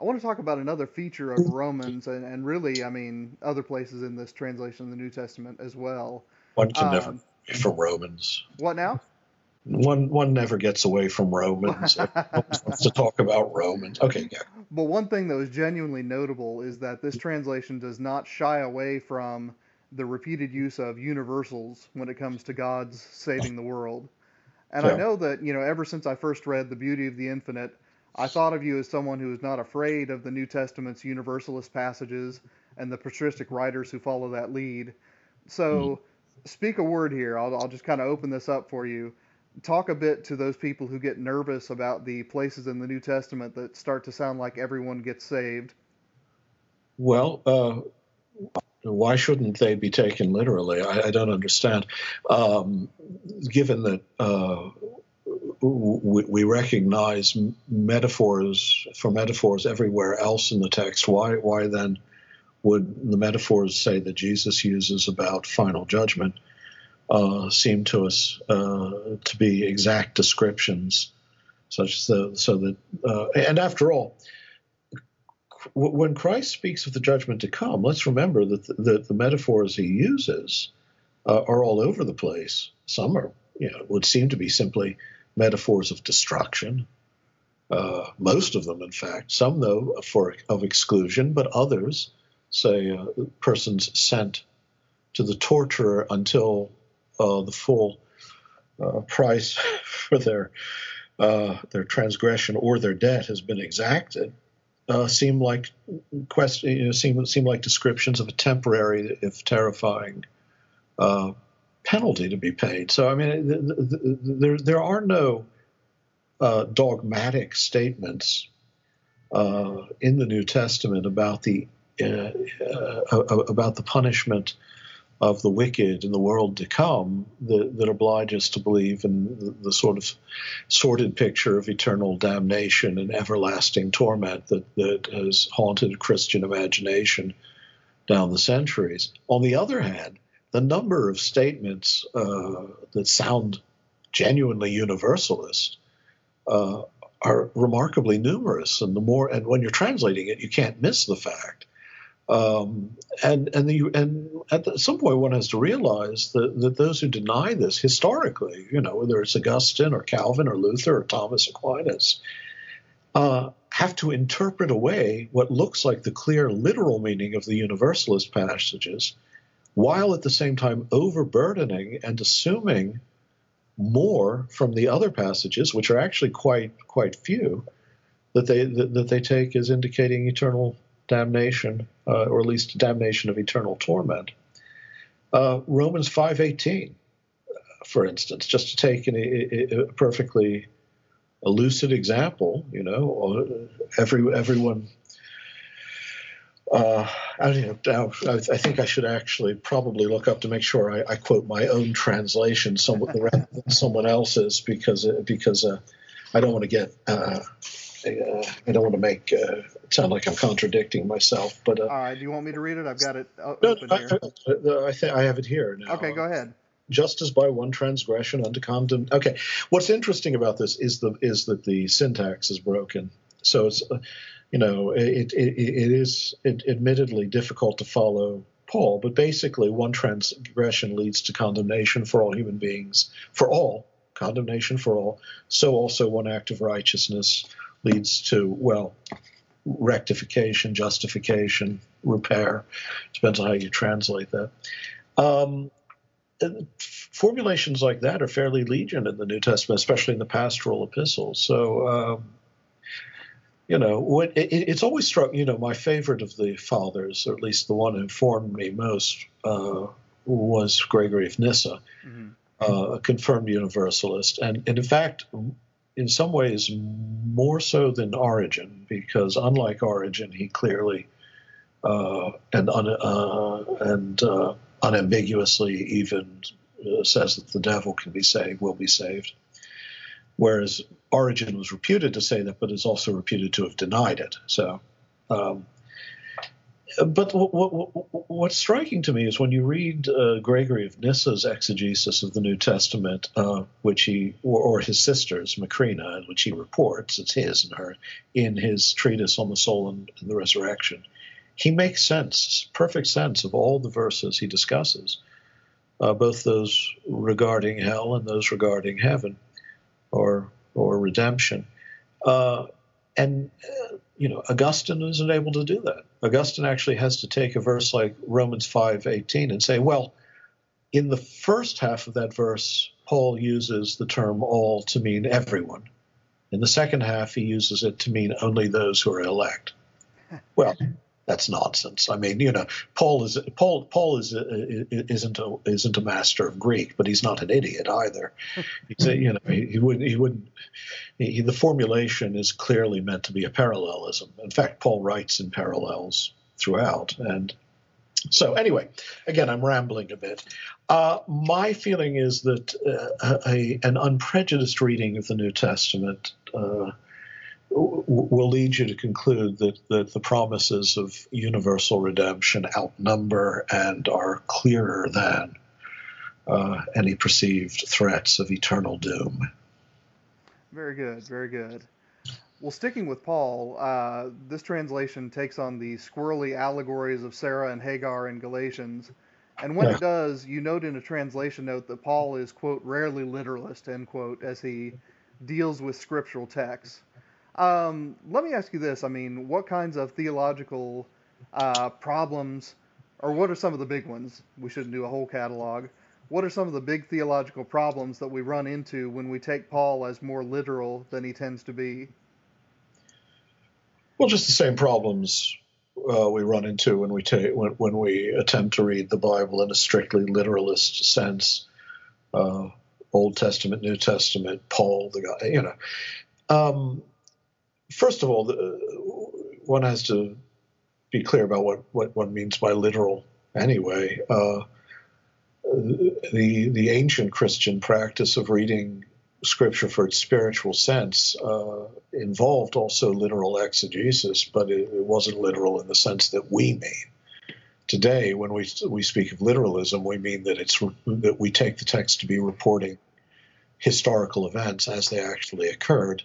All right. I want to talk about another feature of Romans, and, and really, I mean, other places in this translation of the New Testament as well. One can um, never from Romans. What now? one one never gets away from Romans. wants to talk about Romans. Okay, yeah. But one thing that was genuinely notable is that this translation does not shy away from the repeated use of universals when it comes to God's saving the world. And yeah. I know that, you know, ever since I first read The Beauty of the Infinite, I thought of you as someone who is not afraid of the New Testament's universalist passages and the patristic writers who follow that lead. So, mm. speak a word here. I'll, I'll just kind of open this up for you talk a bit to those people who get nervous about the places in the New Testament that start to sound like everyone gets saved? Well, uh, why shouldn't they be taken literally? I, I don't understand. Um, given that uh, we, we, recognize metaphors for metaphors everywhere else in the text, why why then would the metaphors say that Jesus uses about final judgment? uh, seem to us uh, to be exact descriptions, such so that uh, and after all, when Christ speaks of the judgment to come, let's remember that the, that the metaphors he uses uh, are all over the place. Some are, you know, would seem to be simply metaphors of destruction. Uh, most of them, in fact, some though for of exclusion, but others say uh, persons sent to the torturer until uh, the full uh, price for their uh, their transgression or their debt has been exacted uh, seem like quest- you know, seem seem like descriptions of a temporary, if terrifying, penalty to be paid. So I mean, th- th- th- there there are no uh, dogmatic statements uh, in the New Testament about the uh, uh, about the punishment of the wicked in the world to come that, that oblige us to believe in the, the, sort of sordid picture of eternal damnation and everlasting torment that, that has haunted Christian imagination down the centuries. On the other hand, the number of statements uh, that sound genuinely universalist uh, are remarkably numerous, and the more and when you're translating it, you can't miss the fact. Um, and and the, and at the, some point one has to realize that, that those who deny this historically, you know, whether it's Augustine or Calvin or Luther or Thomas Aquinas, uh, have to interpret away what looks like the clear literal meaning of the universalist passages, while at the same time overburdening and assuming more from the other passages, which are actually quite quite few, that they that, that they take as indicating eternal damnation, uh, or at least damnation of eternal torment. Uh, Romans 5:18, for instance, just to take an, a, a, perfectly lucid example, you know, every everyone. Uh, I, don't know, I, think I should actually probably look up to make sure I, I quote my own translation somewhat rather than someone else's because because uh, I don't want to get uh, uh, I don't want to make uh, sound like I'm contradicting myself, but uh, all right. Do you want me to read it? I've got it open no, here. I, I, think I have it here now. Okay, go ahead. Just as by one transgression unto condemn. Okay, what's interesting about this is the is that the syntax is broken. So it's, uh, you know, it it, it is admittedly difficult to follow Paul, but basically one transgression leads to condemnation for all human beings, for all condemnation for all. So also one act of righteousness leads to, well, rectification, justification, repair. Depends on how you translate that. Um, formulations like that are fairly legion in the New Testament, especially in the pastoral epistles. So, um, you know, what, it, it's always struck, you know, my favorite of the fathers, or at least the one who informed me most, uh, was Gregory of Nyssa, mm-hmm. uh, a confirmed universalist. And, and in fact, in some ways more so than Origen, because unlike Origen, he clearly uh, and un, uh, and uh, unambiguously even uh, says that the devil can be saved, will be saved. Whereas Origen was reputed to say that, but is also reputed to have denied it. So, um, but what, what, what's striking to me is when you read uh, Gregory of Nyssa's exegesis of the New Testament, uh, which he or, or, his sister's Macrina, in which he reports, it's his and her, in his treatise on the soul and, and the resurrection. He makes sense, perfect sense of all the verses he discusses, uh, both those regarding hell and those regarding heaven, or or redemption. Uh, and uh, you know, Augustine isn't able to do that. Augustine actually has to take a verse like Romans 5:18 and say, well, in the first half of that verse, Paul uses the term all to mean everyone. In the second half, he uses it to mean only those who are elect. Well, that's nonsense. I mean, you know, Paul is Paul Paul is isn't a, isn't a master of Greek, but he's not an idiot either. He's a, you know he, he wouldn't he wouldn't he, the formulation is clearly meant to be a parallelism. In fact, Paul writes in parallels throughout, and so anyway, again, I'm rambling a bit. Uh, my feeling is that uh, a, an unprejudiced reading of the New Testament. Uh, will lead you to conclude that, that the promises of universal redemption outnumber and are clearer than uh, any perceived threats of eternal doom. Very good, very good. Well, sticking with Paul, uh, this translation takes on the squirrely allegories of Sarah and Hagar in Galatians. And when yeah. it does, you note in a translation note that Paul is, quote, rarely literalist, end quote, as he deals with scriptural texts. Um, let me ask you this. I mean, what kinds of theological uh, problems, or what are some of the big ones? We shouldn't do a whole catalog. What are some of the big theological problems that we run into when we take Paul as more literal than he tends to be? Well, just the same problems uh, we run into when we take when, when we attempt to read the Bible in a strictly literalist sense. Uh, Old Testament, New Testament, Paul, the guy, you know. Um, first of all, the, one has to be clear about what, what one means by literal anyway. Uh, the the ancient Christian practice of reading scripture for its spiritual sense uh, involved also literal exegesis, but it, it, wasn't literal in the sense that we mean. Today, when we we speak of literalism, we mean that it's that we take the text to be reporting historical events as they actually occurred,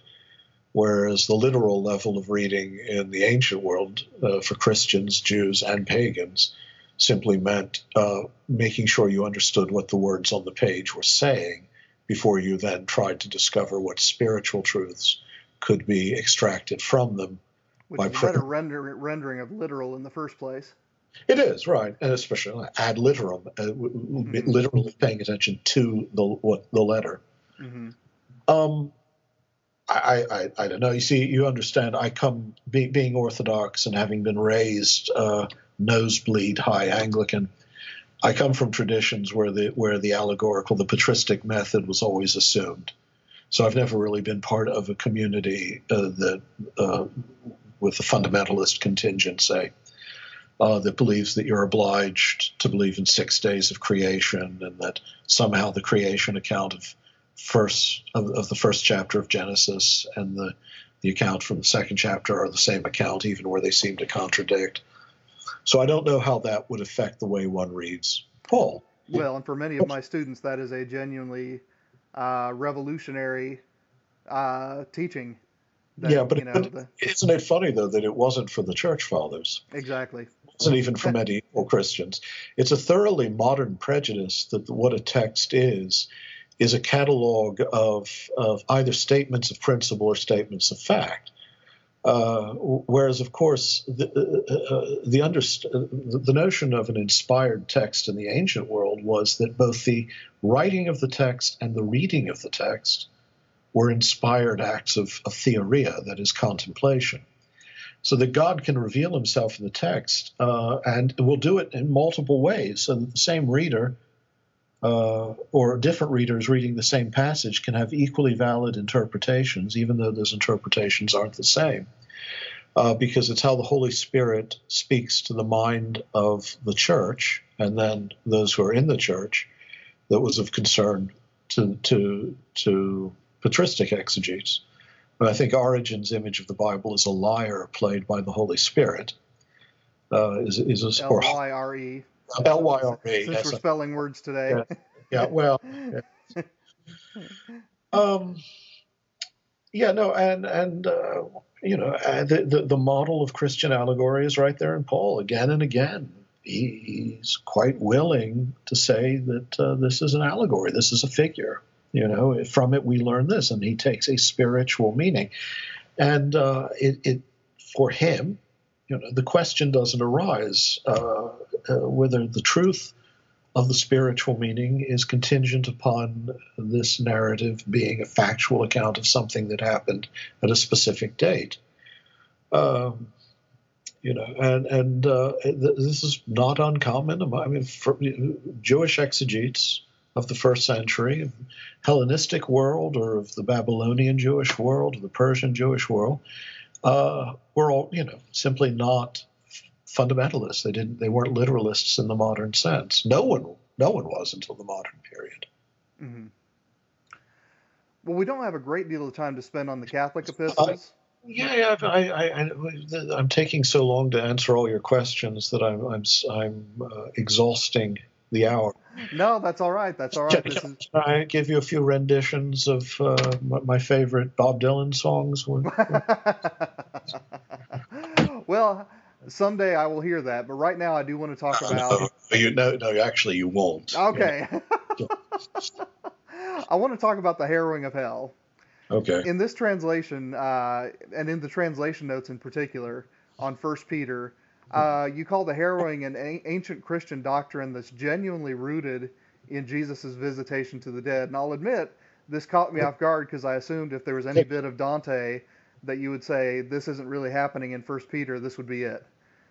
whereas the literal level of reading in the ancient world uh, for Christians, Jews, and pagans simply meant uh, making sure you understood what the words on the page were saying before you then tried to discover what spiritual truths could be extracted from them. Which by is a better render, rendering of literal in the first place. It is right, and especially ad litteram, uh, mm-hmm. literally paying attention to the what the letter. Mm-hmm. Um, I, I, I don't know. You see, you understand. I come be, being Orthodox and having been raised uh, nosebleed high Anglican. I come from traditions where the where the allegorical, the patristic method was always assumed. So I've never really been part of a community uh, that, uh, with a fundamentalist contingent, say, uh, that believes that you're obliged to believe in six days of creation and that somehow the creation account of first of, of the first chapter of Genesis and the the account from the second chapter are the same account, even where they seem to contradict. So I don't know how that would affect the way one reads Paul. Well, and for many of my students, that is a genuinely uh, revolutionary uh, teaching. That, yeah, but, you know, but the, isn't it funny though that it wasn't for the church fathers? Exactly. It wasn't even for medieval Christians. It's a thoroughly modern prejudice that what a text is is a catalog of, of either statements of principle or statements of fact. Uh, whereas, of course, the, uh, uh the, underst- the notion of an inspired text in the ancient world was that both the writing of the text and the reading of the text were inspired acts of, of theoria, that is, contemplation. So that God can reveal himself in the text uh, and will do it in multiple ways. And the same reader uh, or different readers reading the same passage can have equally valid interpretations, even though those interpretations aren't the same. Uh, because it's how the Holy Spirit speaks to the mind of the church and then those who are in the church that was of concern to, to, to patristic exegetes. But I think Origen's image of the Bible is a lyre played by the Holy Spirit. Uh, is, is a, L-Y-R-E. L Y R A. Since we're spelling words today. Yeah, yeah well. Yeah. um, yeah, no, and and uh, you know uh, the, the, the model of Christian allegory is right there in Paul again and again. He, he's quite willing to say that uh, this is an allegory. This is a figure. You know, from it we learn this, and he takes a spiritual meaning, and uh, it, it for him you know, the question doesn't arise uh, uh, whether the truth of the spiritual meaning is contingent upon this narrative being a factual account of something that happened at a specific date. Um, you know, and and uh, this is not uncommon. I mean, Jewish exegetes of the first century, Hellenistic world, or of the Babylonian Jewish world, or the Persian Jewish world, uh, were all, you know, simply not fundamentalists. They didn't. They weren't literalists in the modern sense. No one, no one was until the modern period. Mm-hmm. Well, we don't have a great deal of time to spend on the Catholic epistles. yeah, yeah I, I, I, am taking so long to answer all your questions that I'm, I'm, I'm uh, exhausting the hour. No, that's all right. That's all right. Can, can, is... I give you a few renditions of uh, my favorite Bob Dylan songs? well, someday I will hear that, but right now I do want to talk about. No, you, no, no, actually you won't. Okay. I want to talk about the harrowing of hell. Okay. In this translation, uh, and in the translation notes in particular on First Peter, uh, you call the harrowing an a- ancient Christian doctrine that's genuinely rooted in Jesus' visitation to the dead. And I'll admit, this caught me off guard because I assumed if there was any bit of Dante that you would say this isn't really happening in First Peter, this would be it.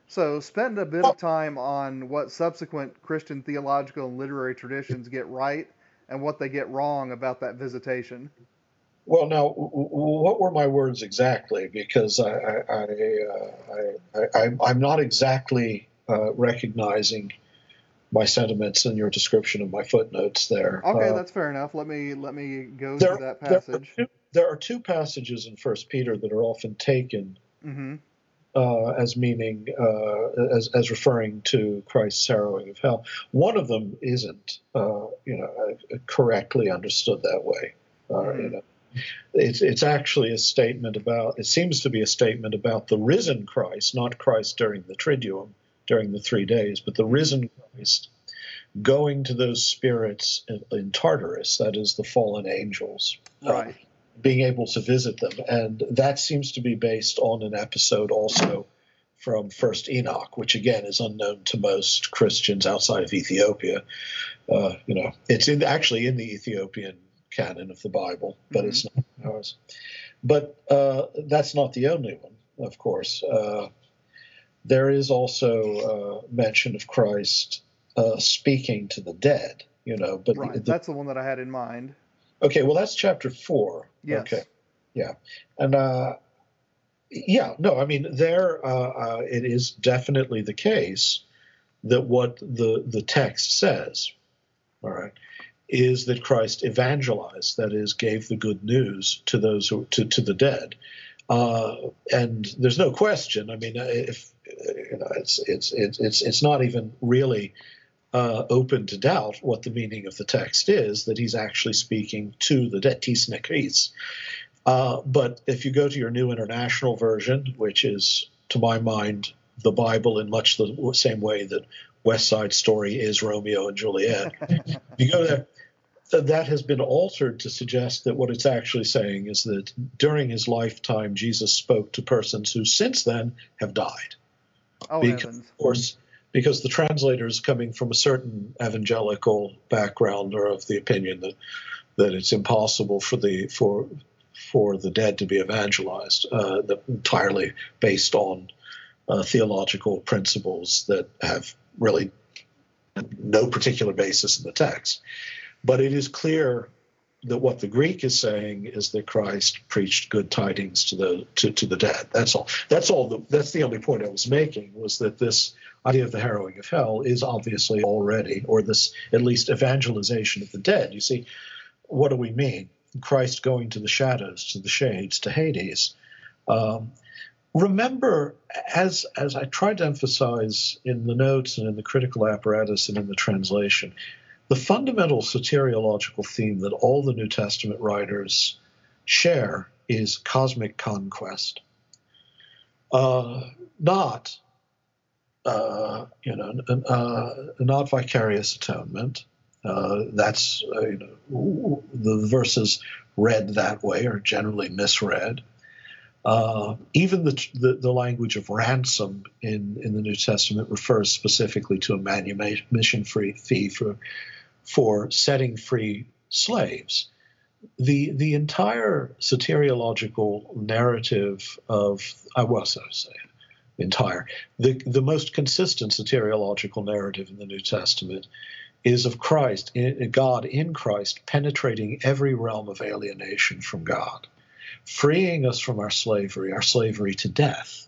So spend a bit of time on what subsequent Christian theological and literary traditions get right and what they get wrong about that visitation. Well, now, what were my words exactly? Because I, I, uh, I, I, am not exactly uh, recognizing my sentiments and your description of my footnotes there. Okay, Uh, that's fair enough. Let me let me go there, through that there are passage. two, there are two passages in First Peter that are often taken hmm uh, as meaning uh, as as referring to Christ's harrowing of hell. One of them isn't, uh, you know, uh, correctly understood that way. Uh, you know, it's it's actually a statement about. It seems to be a statement about the risen Christ, not Christ during the Triduum, during the three days, but the risen Christ going to those spirits in, in Tartarus, that is the fallen angels, Right. Being able to visit them, and that seems to be based on an episode also from First Enoch, which again is unknown to most Christians outside of Ethiopia. Uh, you know, it's in, actually in the Ethiopian canon of the Bible, but it's not ours. But uh, that's not the only one, of course. Uh, there is also uh, mention of Christ uh, speaking to the dead. You know, but Right. the- That's the one that I had in mind. Okay, well, that's chapter four. Yes. Okay, yeah, and uh, yeah, no, I mean, there uh, uh, it is definitely the case that what the the text says, all right, is that Christ evangelized, that is, gave the good news to those who to to the dead, uh, and there's no question. I mean, if you know, it's it's it's it's it's not even really uh, open to doubt what the meaning of the text is, that he's actually speaking to the dead, tis nekris. Uh, but if you go to your New International Version, which is, to my mind, the Bible in much the same way that West Side Story is Romeo and Juliet, you go there, that has been altered to suggest that what it's actually saying is that during his lifetime, Jesus spoke to persons who since then have died Oh because, heavens. of course, because the translators coming from a certain evangelical background are of the opinion that that it's impossible for the for for the dead to be evangelized, uh, entirely based on uh, theological principles that have really no particular basis in the text. But it is clear that what the Greek is saying is that Christ preached good tidings to the to, to the dead. That's all. That's all. The, that's the only point I was making was that this idea of the harrowing of hell is obviously already, or this at least evangelization of the dead. You see, what do we mean? Christ going to the shadows, to the shades, to Hades. Um, remember, as as I tried to emphasize in the notes and in the critical apparatus and in the translation, the fundamental soteriological theme that all the New Testament writers share is cosmic conquest, uh, not uh, you know uh, not vicarious atonement. Uh, that's uh, you know the verses read that way are generally misread. Uh, even the, the the language of ransom in in the New Testament refers specifically to a manumission free fee for for setting free slaves. The the entire soteriological narrative of I was I say entire the the most consistent soteriological narrative in the New Testament is of Christ in, God in Christ penetrating every realm of alienation from God, freeing us from our slavery, our slavery to death,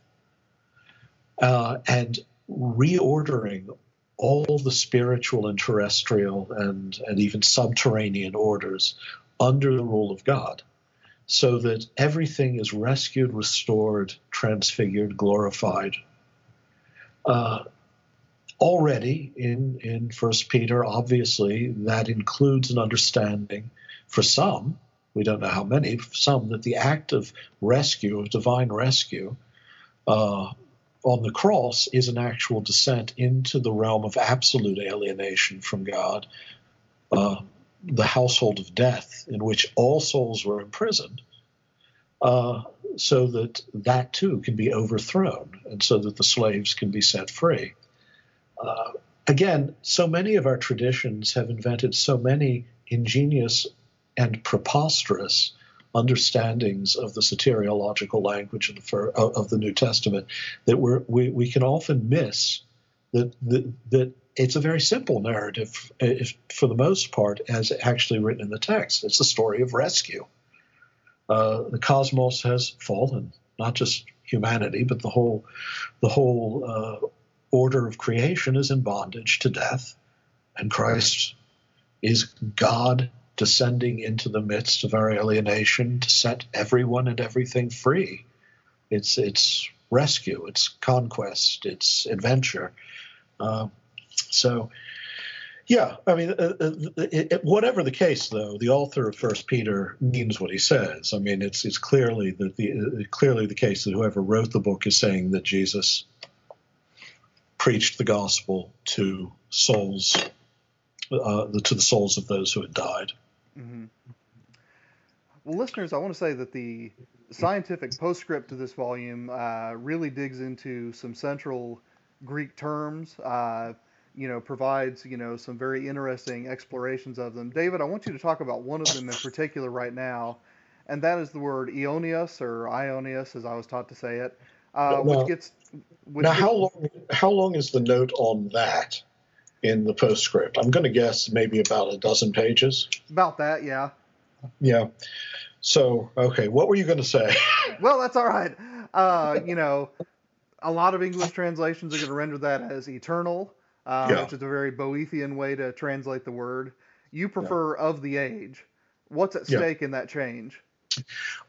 uh, and reordering all the spiritual and terrestrial and, and even subterranean orders under the rule of God, so that everything is rescued, restored, transfigured, glorified. Uh, already in, in First Peter, obviously, that includes an understanding for some, we don't know how many, for some, that the act of rescue, of divine rescue, uh, on the cross is an actual descent into the realm of absolute alienation from God, uh, the household of death in which all souls were imprisoned, uh, so that that too can be overthrown and so that the slaves can be set free. Uh, again, so many of our traditions have invented so many ingenious and preposterous understandings of the soteriological language of the, of the New Testament that we we can often miss that, that that it's a very simple narrative if, for the most part as actually written in the text. It's a story of rescue. Uh, the cosmos has fallen, not just humanity, but the whole the whole uh, order of creation is in bondage to death. and Christ is God descending into the midst of our alienation to set everyone and everything free. It's it's rescue, it's conquest, it's adventure. Uh, so, yeah, I mean, uh, uh, it, it, whatever the case, though, the author of First Peter means what he says. I mean, it's it's clearly that the uh, clearly the case that whoever wrote the book is saying that Jesus preached the gospel to souls, uh, to the souls of those who had died. Mm-hmm. Well, listeners, I want to say that the scientific postscript to this volume uh, really digs into some central Greek terms. Uh, you know, provides you know some very interesting explorations of them. David, I want you to talk about one of them in particular right now, and that is the word Ionius or Ionius, as I was taught to say it, uh, now, which gets. Which now, gets, how long? How long is the note on that in the postscript? I'm going to guess maybe about a dozen pages. About that, yeah. Yeah. So, okay, what were you going to say? well, that's all right. Uh, you know, a lot of English translations are going to render that as eternal, uh, yeah. which is a very Boethian way to translate the word. You prefer yeah. of the age. What's at stake yeah. in that change?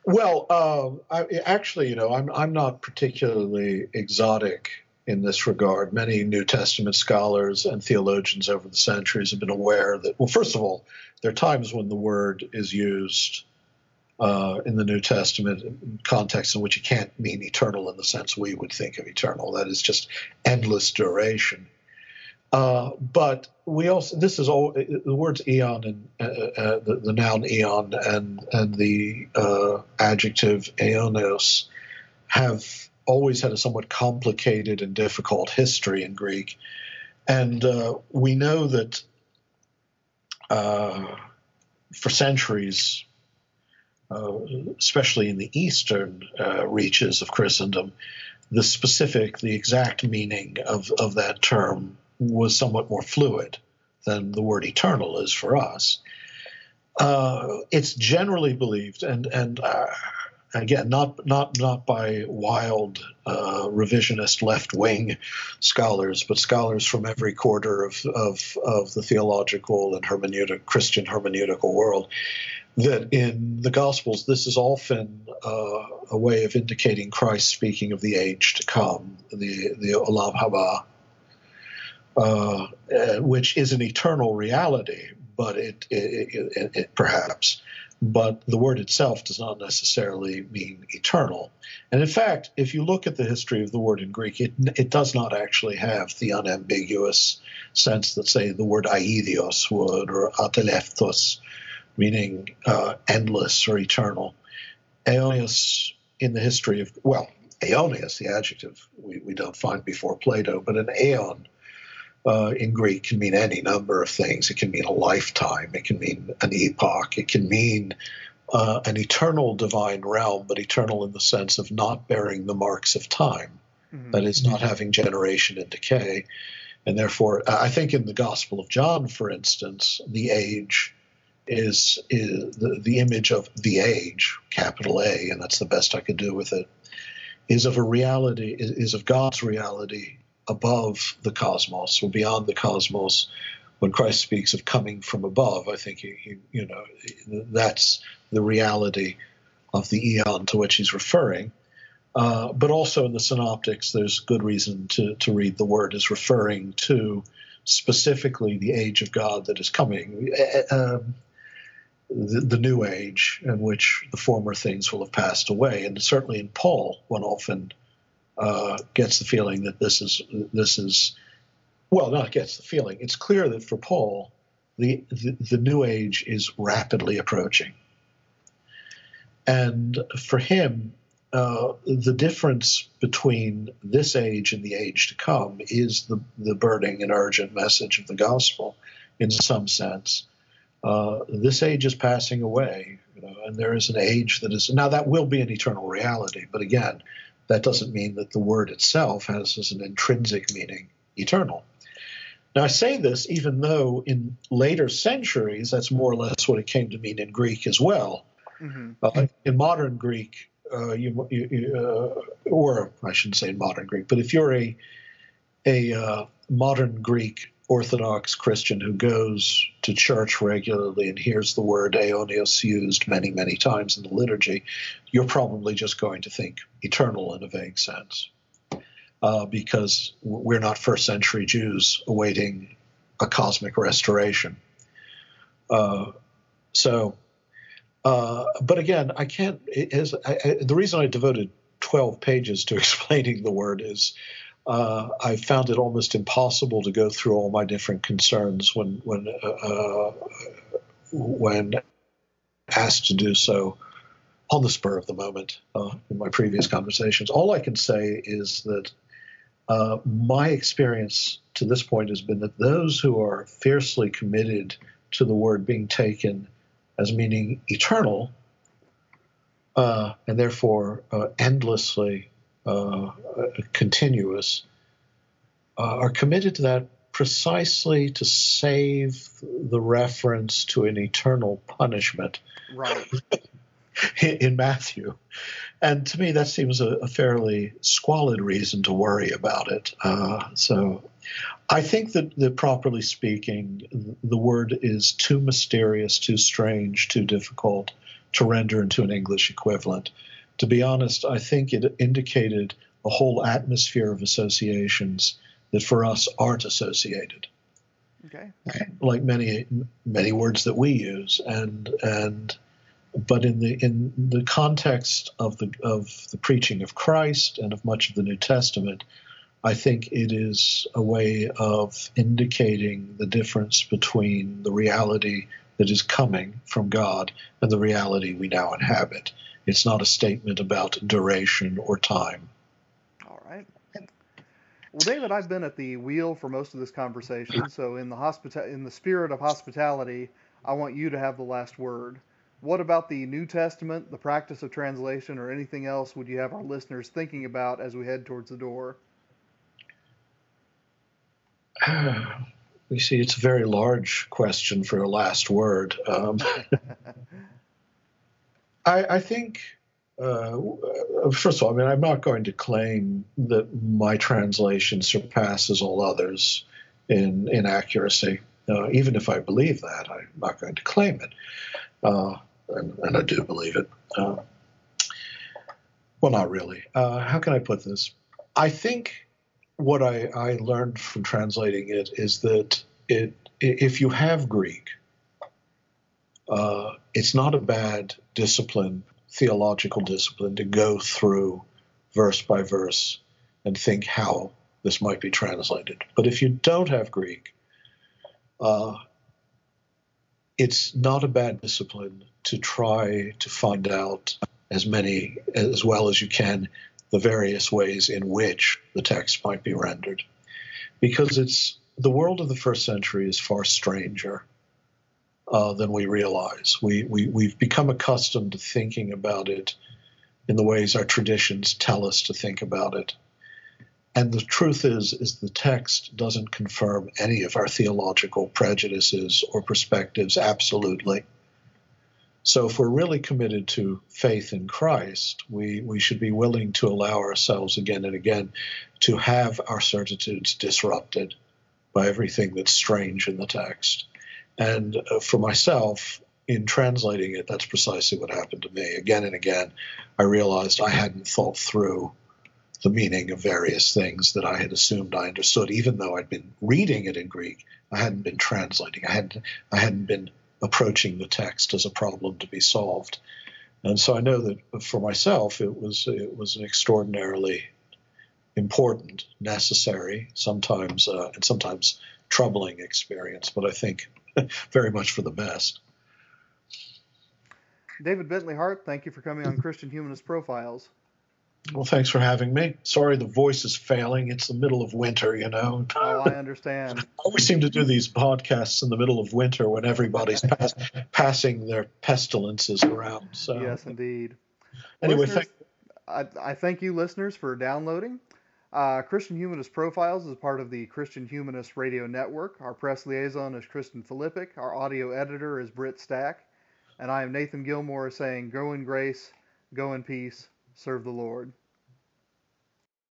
Well, um, I, actually, you know, I'm I'm not particularly exotic in this regard. Many New Testament scholars and theologians over the centuries have been aware that, well, first of all, there are times when the word is used uh, in the New Testament context in which it can't mean eternal in the sense we would think of eternal. That is just endless duration. Uh, but we also this is all the words eon and uh, uh, the, the, noun eon and and the uh, adjective aeonos have always had a somewhat complicated and difficult history in Greek, and uh, we know that uh, for centuries uh, especially in the eastern uh, reaches of Christendom, the specific, the exact meaning of, of that term was somewhat more fluid than the word eternal is for us. Uh, it's generally believed, and and uh, again, not not not by wild uh, revisionist left wing scholars, but scholars from every quarter of, of of the theological and hermeneutic Christian hermeneutical world, that in the Gospels, this is often uh, a way of indicating Christ speaking of the age to come, the, the Olam Haba, uh, uh, which is an eternal reality, but it, it, it, it, perhaps, but the word itself does not necessarily mean eternal. And in fact, if you look at the history of the word in Greek, it, it does not actually have the unambiguous sense that, say, the word aidios would or atelefthos meaning uh, endless or eternal. Aeonius in the history of, well, Aeonius, the adjective we, we don't find before Plato, but an aeon uh, in Greek can mean any number of things. It can mean a lifetime, it can mean an epoch, it can mean uh, an eternal divine realm, but eternal in the sense of not bearing the marks of time. Mm-hmm. That is, not having generation and decay. And therefore, I think in the Gospel of John, for instance, the age is, is the, the image of the age, capital A, and that's the best I could do with it, is of a reality, is, is of God's reality above the cosmos or beyond the cosmos. When Christ speaks of coming from above, I think he, he, you know that's the reality of the eon to which he's referring. Uh, but also in the synoptics, there's good reason to, to read the word as referring to specifically the age of God that is coming. Uh, um, the, the, new age in which the former things will have passed away. And certainly in Paul, one often uh, gets the feeling that this is this is well, not gets the feeling. It's clear that for Paul, the the, the new age is rapidly approaching, and for him. Uh, the difference between this age and the age to come is the, the burning and urgent message of the gospel in some sense uh, this age is passing away, you know, and there is an age that is now that will be an eternal reality. But again, that doesn't mean that the word itself has as an intrinsic meaning eternal. Now, I say this even though in later centuries, that's more or less what it came to mean in Greek as well. Mm-hmm. Uh, in modern Greek, uh, you, you uh, or I shouldn't say in modern Greek, but if you're a a uh, modern Greek Orthodox Christian who goes to church regularly and hears the word aeonios used many, many times in the liturgy, you're probably just going to think eternal in a vague sense. Uh, because we're not first century Jews awaiting a cosmic restoration. Uh, so, uh, but again, I can't. I, I, the reason I devoted 12 pages to explaining the word is uh, I found it almost impossible to go through all my different concerns when when uh, uh, when asked to do so on the spur of the moment uh, in my previous conversations. All I can say is that uh, my experience to this point has been that those who are fiercely committed to the word being taken as meaning eternal uh, and therefore endlessly uh, continuous, uh, are committed to that precisely to save the reference to an eternal punishment. Right. in Matthew. And to me, that seems a, a fairly squalid reason to worry about it. Uh, so I think that, that, properly speaking, the word is too mysterious, too strange, too difficult to render into an English equivalent to be honest, I think it indicated a whole atmosphere of associations that for us aren't associated. Okay. Like many many words that we use, and and but in the in the context of the of the preaching of Christ and of much of the New Testament, I think it is a way of indicating the difference between the reality that is coming from God and the reality we now inhabit. It's not a statement about duration or time. All right. Well, David, I've been at the wheel for most of this conversation, so in the hospita- in the spirit of hospitality, I want you to have the last word. What about the New Testament, the practice of translation, or anything else would you have our listeners thinking about as we head towards the door? You see, it's a very large question for a last word. Um, I, I think, uh, first of all, I mean, I'm not going to claim that my translation surpasses all others in in accuracy. Uh, even if I believe that, I'm not going to claim it, uh, and, and, I do believe it. Uh, well, not really. Uh, how can I put this? I think what I, I learned from translating it is that it if you have Greek, uh, it's not a bad discipline, theological discipline, to go through verse by verse and think how this might be translated. But if you don't have Greek, uh, it's not a bad discipline to try to find out as many, as well as you can, the various ways in which the text might be rendered. Because it's the world of the first century is far stranger uh, than we realize. We, we, we've become accustomed to thinking about it in the ways our traditions tell us to think about it. And the truth is, is the text doesn't confirm any of our theological prejudices or perspectives absolutely. So if we're really committed to faith in Christ, we, we should be willing to allow ourselves again and again to have our certitudes disrupted by everything that's strange in the text. And uh, for myself, in translating it, that's precisely what happened to me. Again and again, I realized I hadn't thought through the meaning of various things that I had assumed I understood, even though I'd been reading it in Greek. I hadn't been translating. I hadn't. I hadn't been approaching the text as a problem to be solved. And so I know that for myself, it was it was an extraordinarily important, necessary, sometimes uh, and sometimes troubling experience. But I think very much for the best. David Bentley Hart, thank you for coming on Christian Humanist Profiles. Well, thanks for having me. Sorry the voice is failing. It's the middle of winter, you know. Oh, I understand. I always seem to do these podcasts in the middle of winter when everybody's pass, passing their pestilences around. So Yes, indeed. Anyway, thank- I, I thank you, listeners, for downloading. Uh, Christian Humanist Profiles is part of the Christian Humanist Radio Network. Our press liaison is Kristen Filippic. Our audio editor is Britt Stack. And I am Nathan Gilmour saying, Go in grace, go in peace, serve the Lord.